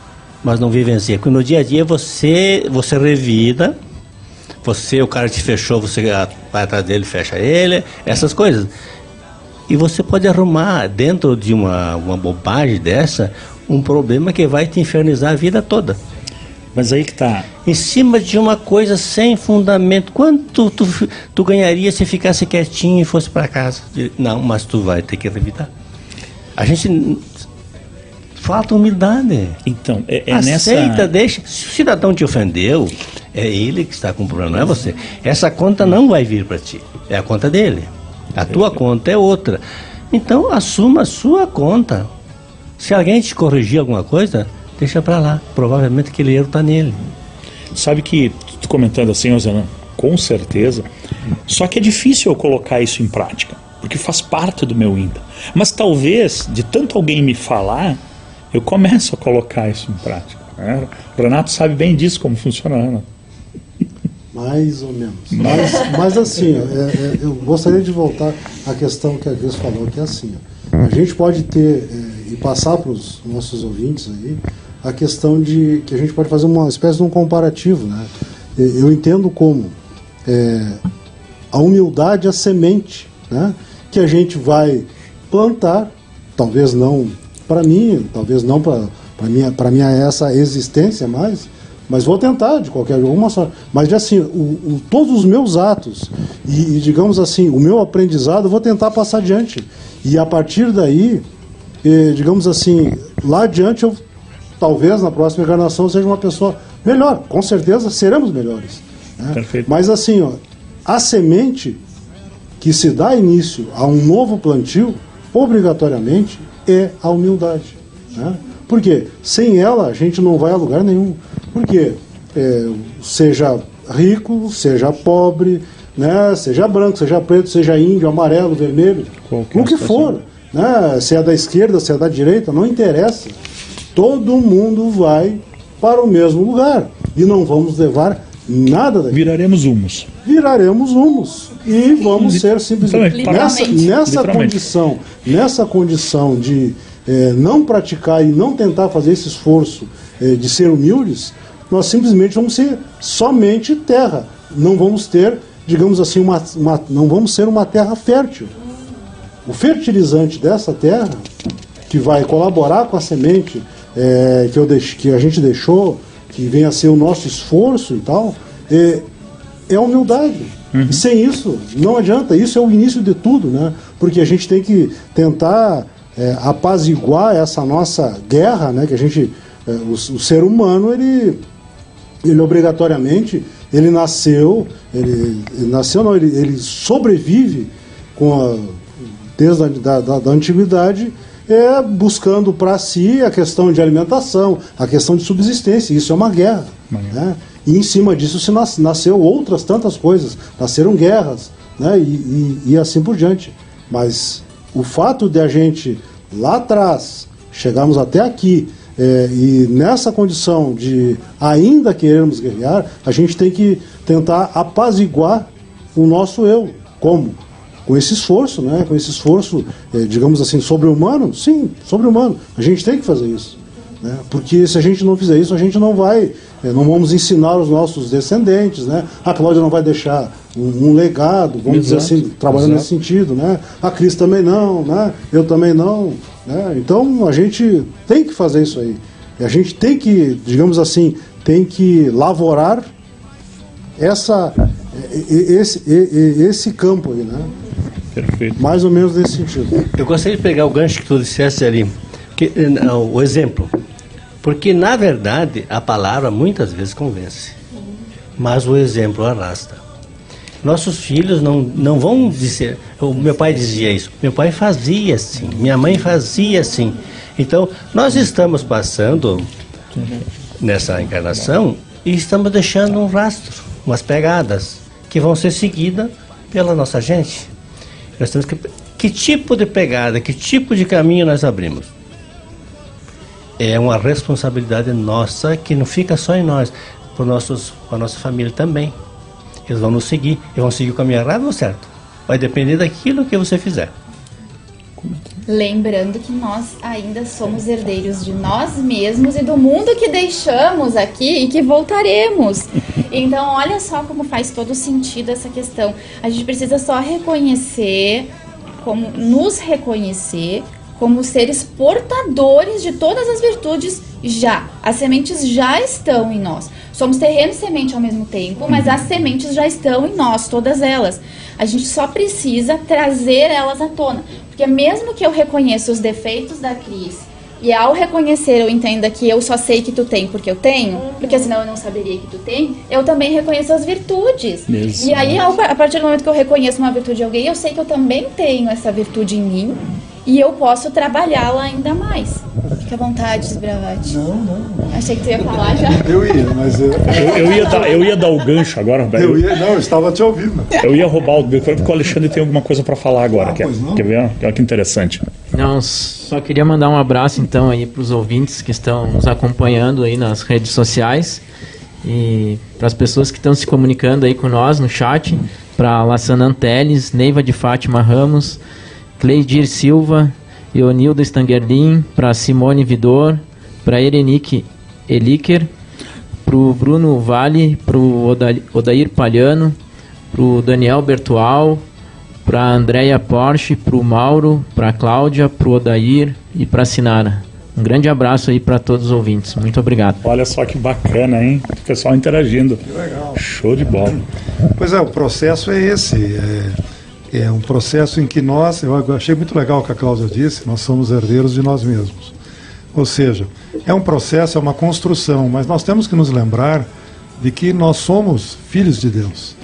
mas não vivencia. Porque no dia a dia você, você revida, você, o cara te fechou, você vai atrás dele, fecha ele, essas coisas. E você pode arrumar dentro de uma, uma bobagem dessa um problema que vai te infernizar a vida toda. Mas aí que tá. Em cima de uma coisa sem fundamento. Quanto tu, tu ganharia se ficasse quietinho e fosse para casa? Não, mas tu vai ter que revidar. A gente. Falta humildade. Então, é, é Aceita, nessa. deixa. Se o cidadão te ofendeu, é ele que está com o problema, não é você. Essa conta não vai vir para ti. É a conta dele. A tua conta é outra. Então, assuma a sua conta. Se alguém te corrigir alguma coisa, deixa para lá. Provavelmente aquele erro está nele. Sabe que, comentando assim, Rosana, com certeza. Só que é difícil eu colocar isso em prática, porque faz parte do meu ímpeto. Mas talvez, de tanto alguém me falar, eu começo a colocar isso em prática. né? O Renato sabe bem disso, como funciona, né? Mais ou menos. Mas, mas assim, ó, é- é, eu gostaria de voltar à questão que a Deus falou, que é assim, ó, a gente pode ter é, e passar para os nossos ouvintes aí a questão de que a gente pode fazer uma espécie de um comparativo, né? Eu entendo como é, a humildade é a semente, né? Que a gente vai plantar, talvez não para mim, talvez não para minha para minha essa existência mais, mas vou tentar de qualquer alguma sorte. Mas assim, o, o- todos os meus atos e, e, digamos assim, o meu aprendizado, eu vou tentar passar adiante. E a partir daí, eh, digamos assim, lá adiante eu talvez na próxima encarnação seja uma pessoa melhor. Com certeza seremos melhores. né? Perfeito. Mas assim, ó, a semente que se dá início a um novo plantio, obrigatoriamente, é a humildade. Né? Porque sem ela a gente não vai a lugar nenhum. Porque é, seja rico, seja pobre, né? seja branco, seja preto, seja índio, amarelo, vermelho, Qualquer o que for, né? se é da esquerda, se é da direita, não interessa. Todo mundo vai para o mesmo lugar e não vamos levar nada daquilo. Viraremos humus. Viraremos humus e vamos ser simplesmente nessa, nessa condição, nessa condição de eh, não praticar e não tentar fazer esse esforço eh, de ser humildes, nós simplesmente vamos ser somente terra. Não vamos ter, digamos assim, uma, uma- não vamos ser uma terra fértil. O fertilizante dessa terra, que vai colaborar com a semente eh, que, eu deix- que a gente deixou, que vem a ser o nosso esforço e tal, é, é a humildade. E sem isso, não adianta. Isso é o início de tudo, né? Porque a gente tem que tentar é, apaziguar essa nossa guerra, né? Que a gente, é, o, o ser humano, ele, ele obrigatoriamente, ele nasceu, ele, ele nasceu não, ele, ele sobrevive com a, desde a da, da, da antiguidade é buscando para si a questão de alimentação, a questão de subsistência. Isso é uma guerra. Né? E em cima disso se nas- nasceu outras tantas coisas. Nasceram guerras né? e, e, e assim por diante. Mas o fato de a gente lá atrás chegarmos até aqui é, e nessa condição de ainda querermos guerrear, a gente tem que tentar apaziguar o nosso eu. Como? Com esse esforço, né? Com esse esforço, eh, digamos assim, sobre-humano? Sim, sobre-humano. A gente tem que fazer isso. Né? Porque se a gente não fizer isso, a gente não vai, eh, não vamos ensinar os nossos descendentes, né? A Cláudia não vai deixar um, um legado, vamos dizer Exato, assim, trabalhando exato. nesse sentido, né? A Cris também não, né? Eu também não, né? Então a gente tem que fazer isso aí. E a gente tem que, digamos assim, tem que lavorar essa, esse, esse campo aí, né? Perfeito. Mais ou menos nesse sentido. Eu gostaria de pegar o gancho que tu disseste ali, que, eh, não, o exemplo. Porque, na verdade, a palavra muitas vezes convence, mas o exemplo arrasta. Nossos filhos não, não vão dizer. O meu pai dizia isso. Meu pai fazia assim. Minha mãe fazia assim. Então, nós estamos passando nessa encarnação e estamos deixando um rastro, umas pegadas, que vão ser seguidas pela nossa gente. Nós temos que. Que tipo de pegada, que tipo de caminho nós abrimos? É uma responsabilidade nossa que não fica só em nós, para a nossa família também. Eles vão nos seguir, e vão seguir o caminho errado ou certo. Vai depender daquilo que você fizer. Lembrando que nós ainda somos herdeiros de nós mesmos e do mundo que deixamos aqui e que voltaremos. Então, olha só como faz todo sentido essa questão. A gente precisa só reconhecer, como nos reconhecer como seres portadores de todas as virtudes já. As sementes já estão em nós. Somos terreno e semente ao mesmo tempo, mas as sementes já estão em nós, todas elas. A gente só precisa trazer elas à tona. Porque mesmo que eu reconheça os defeitos da Cris e ao reconhecer eu entenda que eu só sei que tu tem porque eu tenho, porque senão eu não saberia que tu tem, eu também reconheço as virtudes. E aí, ao- a partir do momento que eu reconheço uma virtude de alguém, eu sei que eu também tenho essa virtude em mim e eu posso trabalhá-la ainda mais. Fique à vontade, Sbravati. Não, não. Achei que tu ia falar já. Eu ia, mas eu, Eu, eu ia dar, eu ia dar o gancho agora, Roberto. eu ia, não, eu estava te ouvindo. Eu ia roubar o gancho, porque o Alexandre tem alguma coisa para falar agora. Ah, quer, pois não. quer ver? Olha que interessante. Não, só queria mandar um abraço então aí para os ouvintes que estão nos acompanhando aí nas redes sociais e para as pessoas que estão se comunicando aí com nós no chat, para Lassana Anteles, Neiva de Fátima Ramos, Cleidir Silva, Eonildo Stangerlin, para Simone Vidor, para Erenique Eliker, para o Bruno Vale, para o Odair Palhano, para o Daniel Bertual, para a Andrea Porsche, para o Mauro, para a Cláudia, para o Odair e para a Sinara. Um grande abraço aí para todos os ouvintes. Muito obrigado. Olha só que bacana, hein? O pessoal interagindo. legal. Show de bola. Pois é, o processo é esse. É, é um processo em que nós, eu achei muito legal o que a Cláudia disse, nós somos herdeiros de nós mesmos. Ou seja, é um processo, é uma construção, mas nós temos que nos lembrar de que nós somos filhos de Deus.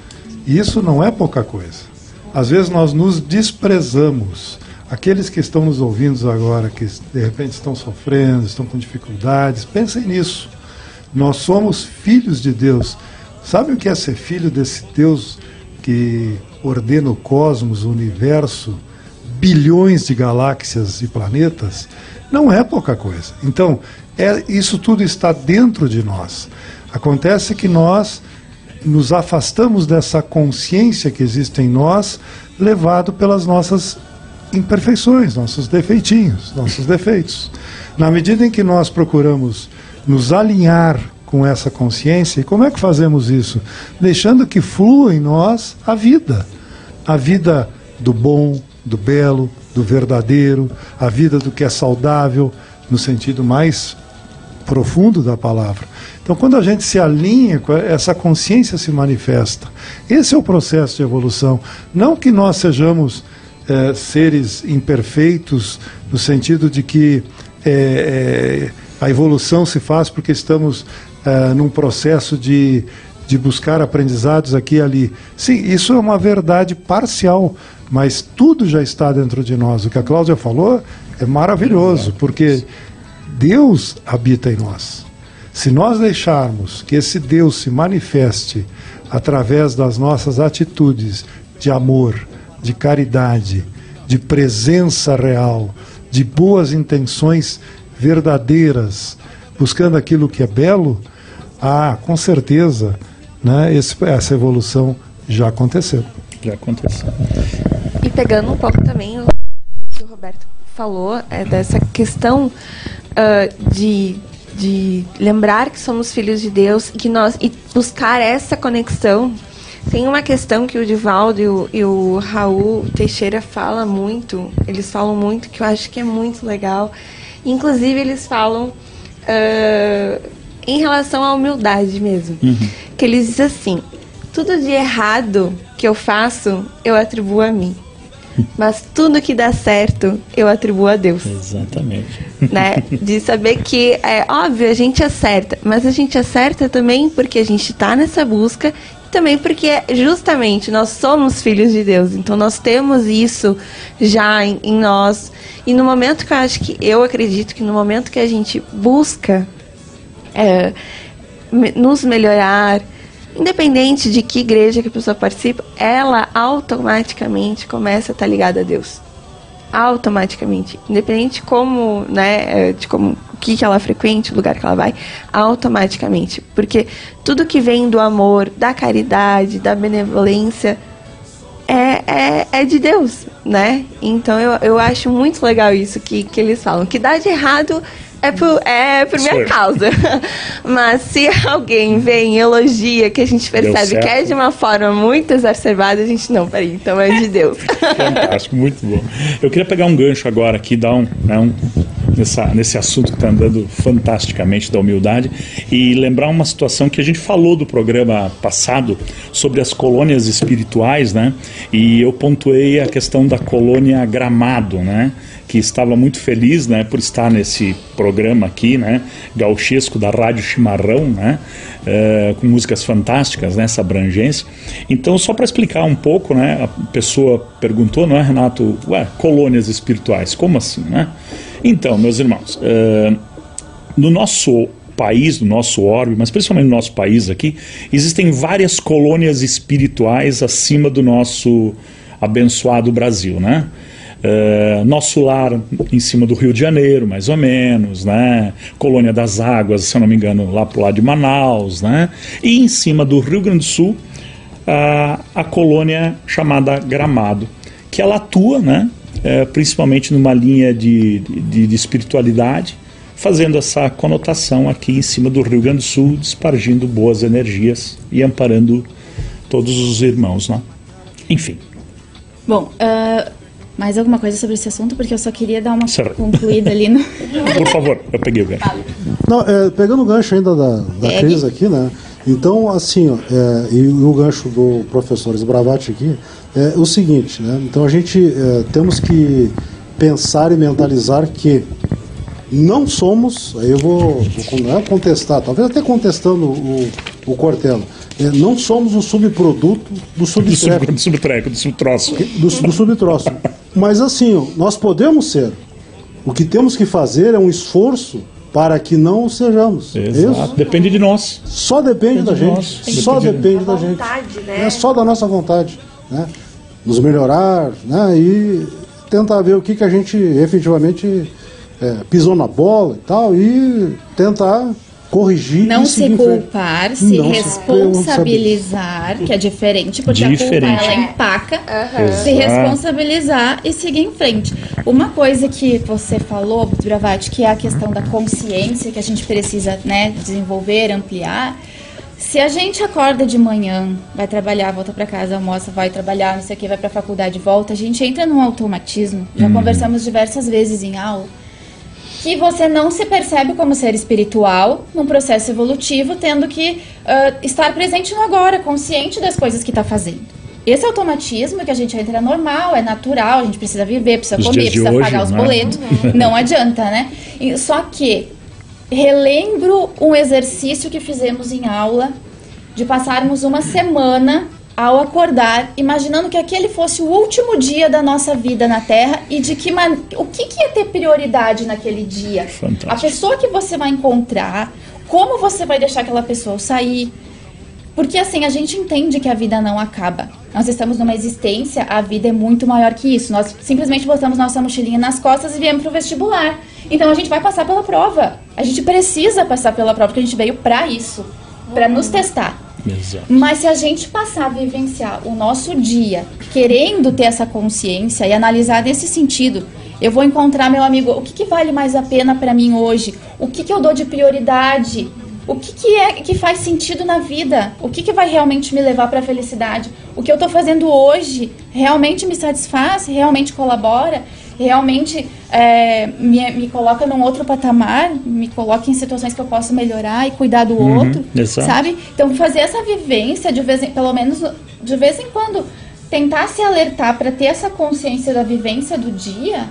E isso não é pouca coisa. Às vezes nós nos desprezamos. Aqueles que estão nos ouvindo agora, que de repente estão sofrendo, estão com dificuldades, pensem nisso. Nós somos filhos de Deus. Sabe o que é ser filho desse Deus que ordena o cosmos, o universo, bilhões de galáxias e planetas? Não é pouca coisa. Então, é, isso tudo está dentro de nós. Acontece que nós nos afastamos dessa consciência que existe em nós, levado pelas nossas imperfeições, nossos defeitinhos, nossos defeitos. Na medida em que nós procuramos nos alinhar com essa consciência, e como é que fazemos isso? Deixando que flua em nós a vida. A vida do bom, do belo, do verdadeiro, a vida do que é saudável, no sentido mais profundo da palavra. Então, quando a gente se alinha, essa consciência se manifesta. Esse é o processo de evolução. Não que nós sejamos é, seres imperfeitos, no sentido de que é, é, a evolução se faz porque estamos num processo de, de buscar aprendizados aqui e ali. Sim, isso é uma verdade parcial, mas tudo já está dentro de nós. O que a Cláudia falou é maravilhoso, porque Deus habita em nós. Se nós deixarmos que esse Deus se manifeste através das nossas atitudes de amor, de caridade, de presença real, de boas intenções verdadeiras, buscando aquilo que é belo, ah, com certeza, né, esse, essa evolução já aconteceu. Já aconteceu. E pegando um pouco também o que o Roberto falou, é dessa questão uh, de de lembrar que somos filhos de Deus e que nós e buscar essa conexão. Tem uma questão que o Divaldo e o, e o Raul Teixeira fala muito, eles falam muito que eu acho que é muito legal. Inclusive eles falam uh, em relação à humildade mesmo, uhum. que eles dizem assim: tudo de errado que eu faço eu atribuo a mim. Mas tudo que dá certo, eu atribuo a Deus. Exatamente. Né? De saber que, é óbvio, a gente acerta, mas a gente acerta também porque a gente está nessa busca também porque justamente nós somos filhos de Deus. Então nós temos isso já em, em nós. E no momento que eu acho que, eu acredito que no momento que a gente busca é, nos melhorar, independente de que igreja que a pessoa participa, ela automaticamente começa a estar ligada a Deus. Automaticamente. Independente de como, né, é, de como, que, que ela frequente, o lugar que ela vai, automaticamente. Porque tudo que vem do amor, da caridade, da benevolência, é, é, é de Deus, né? Então eu, eu acho muito legal isso que, que eles falam. Que dá de errado é por, é por minha causa. Mas se alguém vem e elogia, que a gente percebe que é de uma forma muito exacerbada, a gente não, peraí, então é de Deus. Fantástico, muito bom. Eu queria pegar um gancho agora aqui, dar um, né, um nessa, nesse assunto que está andando fantasticamente da humildade e lembrar uma situação que a gente falou do programa passado sobre as colônias espirituais, né? E eu pontuei a questão da colônia Gramado, né? que estava muito feliz né, por estar nesse programa aqui, né, gauchesco da Rádio Chimarrão, né, uh, com músicas fantásticas nessa né, abrangência. Então, só para explicar um pouco, né, a pessoa perguntou, não é, Renato? Ué, colônias espirituais, como assim? Né? Então, meus irmãos, uh, no nosso país, no nosso orbe, mas principalmente no nosso país aqui, existem várias colônias espirituais acima do nosso abençoado Brasil, né? Uh, nosso lar em cima do Rio de Janeiro, mais ou menos, né? Colônia das Águas, se eu não me engano, lá pro lado de Manaus, né? E em cima do Rio Grande do Sul, uh, a colônia chamada Gramado, que ela atua, né? Uh, principalmente numa linha de, de, de espiritualidade, fazendo essa conotação aqui em cima do Rio Grande do Sul, despargindo boas energias e amparando todos os irmãos, né? Enfim. Bom, uh, mais alguma coisa sobre esse assunto? Porque eu só queria dar uma certo. concluída ali no. Por favor, eu peguei o gancho. Não, é, pegando o gancho ainda da, da crise aqui, né? Então, assim, ó, é, e o gancho do professor Sbravati aqui é o seguinte, né? Então a gente é, temos que pensar e mentalizar que não somos, aí eu vou, vou contestar, talvez até contestando o, o Cortella, é, não somos o subproduto do subtreco. Do subtreco, do subtroço. Do, do subtroço. Mas assim, nós podemos ser. O que temos que fazer é um esforço para que não sejamos. Exato. Isso? Depende de nós. Só depende, depende da de gente. Nós. Só depende, depende da vontade, gente. Né? É só da nossa vontade. Né? Nos melhorar né? e tentar ver o que, que a gente efetivamente é, pisou na bola e tal, e tentar corrigir Não e se culpar, se Não se responsabilizar, que é diferente, porque a Diferente. culpa ela empaca, Aham. se responsabilizar e seguir em frente. Uma coisa que você falou, Bravati, que é a questão da consciência que a gente precisa né, desenvolver, ampliar. Se a gente acorda de manhã, vai trabalhar, volta para casa, almoça, vai trabalhar, não sei o que, vai para a faculdade, volta, a gente entra num automatismo. Já conversamos diversas vezes em aula que você não se percebe como ser espiritual num processo evolutivo, tendo que ah, estar presente no agora, consciente das coisas que está fazendo. Esse automatismo que a gente entra é normal, é natural, a gente precisa viver, precisa Os comer, precisa hoje, pagar os né? boletos, não adianta, né? Só que relembro um exercício que fizemos em aula de passarmos uma semana ao acordar, imaginando que aquele fosse o último dia da nossa vida na Terra e de que man... o que, que ia ter prioridade naquele dia. Fantástico. A pessoa que você vai encontrar, como você vai deixar aquela pessoa sair. Porque assim, a gente entende que a vida não acaba. Nós estamos numa existência, a vida é muito maior que isso. Nós simplesmente botamos nossa mochilinha nas costas e viemos pro vestibular. Então a gente vai passar pela prova. A gente precisa passar pela prova, porque a gente veio pra isso, pra nos testar. Exato. Mas se a gente passar a vivenciar o nosso dia querendo ter essa consciência e analisar nesse sentido, eu vou encontrar meu amigo, o que, que vale mais a pena pra mim hoje? O que, que eu dou de prioridade? O que, que é que faz sentido na vida? O que, que vai realmente me levar pra felicidade? O que eu tô fazendo hoje realmente me satisfaz? Realmente colabora? Realmente é, me, me coloca num outro patamar? Me coloca em situações que eu posso melhorar e cuidar do outro? exato. Sabe? Então fazer essa vivência de vez em, pelo menos de vez em quando tentar se alertar para ter essa consciência da vivência do dia,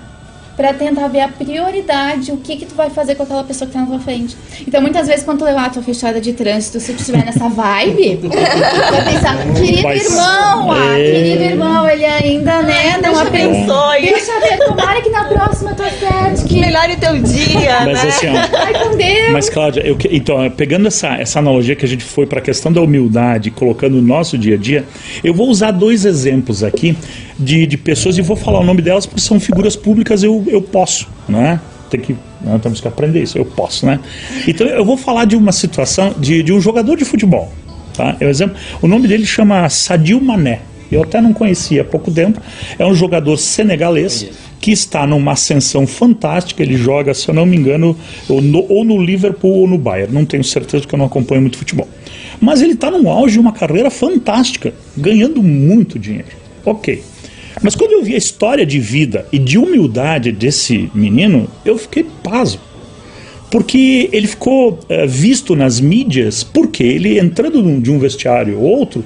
para tentar ver a prioridade, o que que tu vai fazer com aquela pessoa que tá na tua frente. Então muitas vezes quando tu levar a tua fechada de trânsito, se tu estiver nessa vibe, tu vai pensar, querido Vai ser- irmão, ah, querido irmão, ele ainda né, não Deixa aprendeu. abençoe. Deixa ver, tomara que na próxima tu acerte, que Melhore o teu dia, Mas né? assim, ó, vai com Deus. Mas, Cláudia, eu, então, pegando essa, essa analogia que a gente foi para a questão da humildade, colocando no nosso dia a dia, eu vou usar dois exemplos aqui de, de pessoas e vou falar o nome delas porque são figuras públicas, eu, eu posso, né? Tem que, nós temos que aprender isso, eu posso, né? Então, eu vou falar de uma situação de, de um jogador de futebol, tá? Um exemplo, o nome dele chama Sadio Mané. Eu até não conhecia há pouco tempo. É um jogador senegalês que está numa ascensão fantástica. Ele joga, se eu não me engano, ou no, ou no Liverpool ou no Bayern. Não tenho certeza porque eu não acompanho muito futebol. Mas ele está no auge de uma carreira fantástica, ganhando muito dinheiro. Ok. Mas quando eu vi a história de vida e de humildade desse menino, eu fiquei pasmo porque ele ficou eh, visto nas mídias, porque ele entrando de um vestiário ou outro,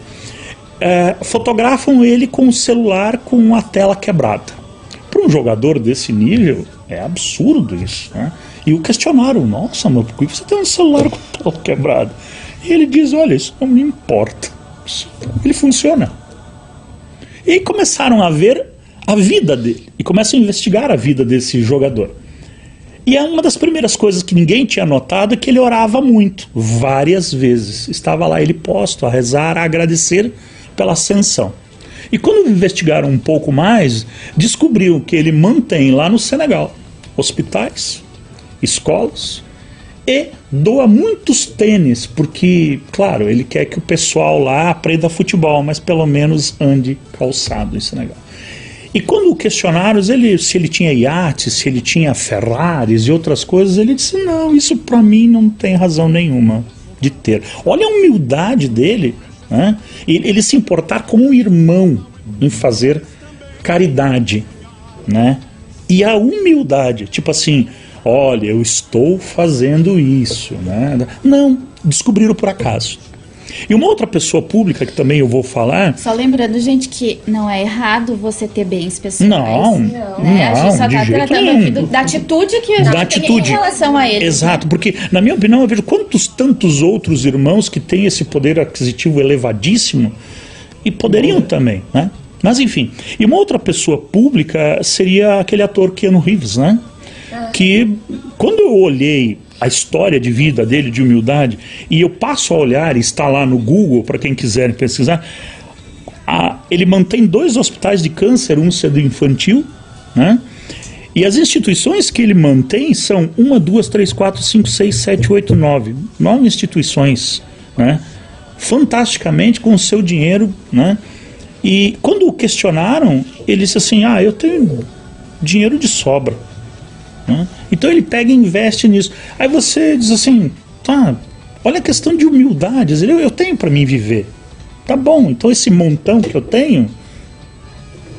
eh, fotografam ele com o celular com a tela quebrada. Para um jogador desse nível, é absurdo isso. Né? E o questionaram: nossa, mas por que você tem um celular com a tela quebrada? E ele diz: olha, isso não me importa. Ele funciona. E começaram a ver a vida dele e começam a investigar a vida desse jogador. E é uma das primeiras coisas que ninguém tinha notado é que ele orava muito, várias vezes. Estava lá ele posto a rezar, a agradecer pela ascensão. E quando investigaram um pouco mais, descobriram que ele mantém lá no Senegal hospitais, escolas e doa muitos tênis, porque, claro, ele quer que o pessoal lá aprenda futebol, mas pelo menos ande calçado em Senegal. E quando questionaram ele, se ele tinha iates, se ele tinha Ferraris e outras coisas, ele disse: Não, isso para mim não tem razão nenhuma de ter. Olha a humildade dele, né? ele, ele se importar como um irmão em fazer caridade, né? E a humildade, tipo assim, olha, eu estou fazendo isso, né? Não, descobriram por acaso. E uma outra pessoa pública que também eu vou falar, Só lembrando, gente, que não é errado você ter bens pessoais. Não, né? A gente só não, tá jeito tratando nenhum. aqui do- da atitude que da tem atitude. em relação a ele. Exato, porque, na minha opinião, eu vejo quantos tantos outros irmãos que têm esse poder aquisitivo elevadíssimo e poderiam também, né? Mas enfim. E uma outra pessoa pública seria aquele ator Keanu Reeves, né? Que quando eu olhei a história de vida dele, de humildade, e eu passo a olhar, está lá no Google, para quem quiser pesquisar, a- ele mantém dois hospitais de câncer, um sendo infantil, né? E as instituições que ele mantém são uma, duas, três, quatro, cinco, seis, sete, oito, nove. Nove instituições, né? Fantasticamente com o seu dinheiro, né? E quando o questionaram, ele disse assim: Ah, eu tenho dinheiro de sobra. Né? Então ele pega e investe nisso. Aí você diz assim: Tá, olha a questão de humildade. Eu, eu tenho para mim viver. Tá bom, então esse montão que eu tenho,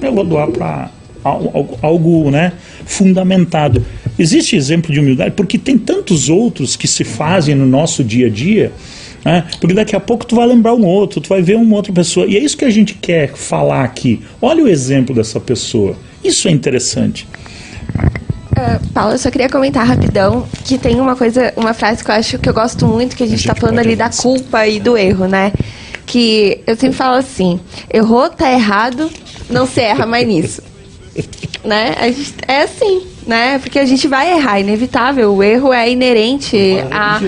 eu vou doar para algo, algo né, fundamentado. Existe exemplo de humildade, porque tem tantos outros que se fazem no nosso dia a dia, né, porque daqui a pouco tu vai lembrar um outro, tu vai ver uma outra pessoa. E é isso que a gente quer falar aqui. Olha o exemplo dessa pessoa. Isso é interessante. Uh, Paulo, eu só queria comentar rapidão que tem uma coisa, uma frase que eu acho que eu gosto muito, que a gente está falando ali da culpa e do erro, né? Que eu sempre falo assim, errou, tá errado, não se erra mais nisso. né? Gente, é assim, né? Porque a gente vai errar, é inevitável. O erro é inerente a.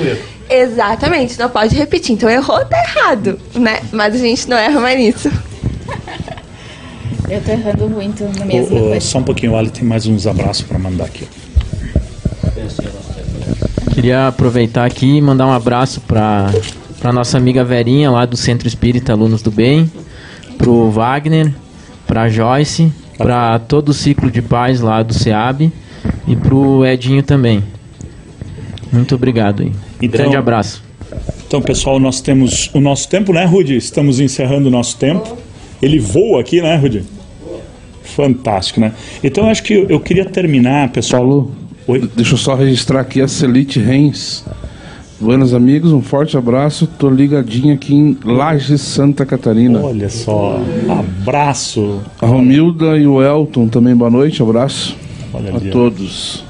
Exatamente, não pode repetir. Então errou, tá errado, né? Mas a gente não erra mais nisso. Eu tô errando muito no mesmo. Oh, oh, só um pouquinho, Ali tem mais uns abraços para mandar aqui. Queria aproveitar aqui e mandar um abraço para para nossa amiga Verinha lá do Centro Espírita Alunos do Bem, pro Wagner, para Joyce, para todo o ciclo de paz lá do SEAB e pro Edinho também. Muito obrigado aí. Então, Grande abraço. Então, pessoal, nós temos o nosso tempo, né, Rudy? Estamos encerrando o nosso tempo. Ele voa aqui, né, Rudy? Fantástico, né? Então, acho que eu, eu queria terminar, pessoal. Paulo, Oi? deixa eu só registrar aqui a Celite Reis Buenos amigos, um forte abraço. Tô ligadinho aqui em Lages, Santa Catarina. Olha só, abraço. A Romilda e o Elton também, boa noite, abraço Olha a todos.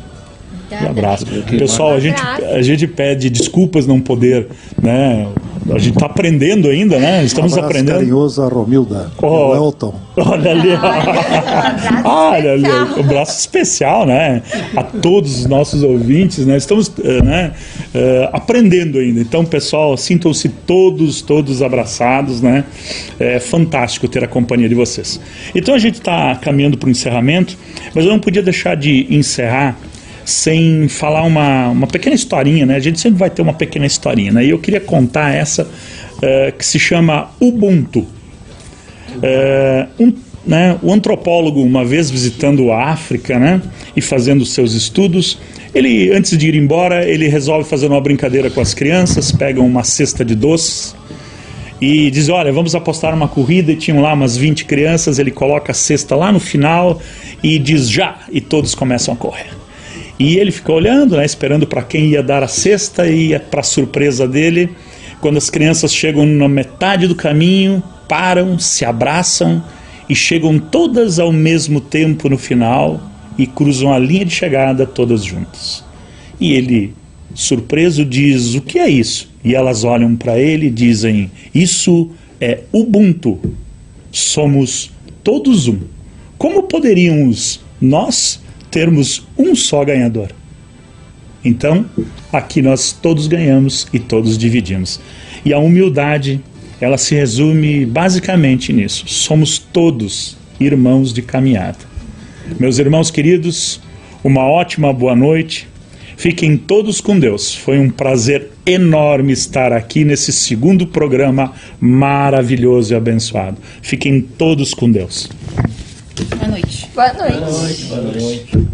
Um abraço. Pessoal, a gente, a gente pede desculpas não poder, né? A gente está aprendendo ainda, né? Estamos um aprendendo. carinhoso a Romilda, oh, o Elton. Olha ali, olha ali, o braço especial, né? A todos os nossos ouvintes, né? Estamos, eh, né? Uh, aprendendo ainda. Então, pessoal, sintam-se todos, todos abraçados, né? É fantástico ter a companhia de vocês. Então, a gente está caminhando para o encerramento, mas eu não podia deixar de encerrar sem falar uma, uma pequena historinha, né? A gente sempre vai ter uma pequena historinha, né? E eu queria contar essa uh, que se chama Ubuntu. Uh, um, né, o antropólogo, uma vez visitando a África né, e fazendo seus estudos, ele, antes de ir embora, ele resolve fazer uma brincadeira com as crianças, pegam uma cesta de doces e diz: Olha, vamos apostar uma corrida. E tinham lá umas 20 crianças. Ele coloca a cesta lá no final e diz: Já! E todos começam a correr. E ele ficou olhando, né, esperando para quem ia dar a cesta, e para surpresa dele, quando as crianças chegam na metade do caminho, param, se abraçam e chegam todas ao mesmo tempo no final e cruzam a linha de chegada todas juntas. E ele, surpreso, diz: O que é isso? E elas olham para ele e dizem: Isso é Ubuntu. Somos todos um. Como poderíamos nós termos um só ganhador. Então, aqui nós todos ganhamos e todos dividimos. E a humildade, ela se resume basicamente nisso. Somos todos irmãos de caminhada. Meus irmãos queridos, uma ótima boa noite. Fiquem todos com Deus. Foi um prazer enorme estar aqui nesse segundo programa maravilhoso e abençoado. Fiquem todos com Deus. Boa noite. Boa noite. Boa noite.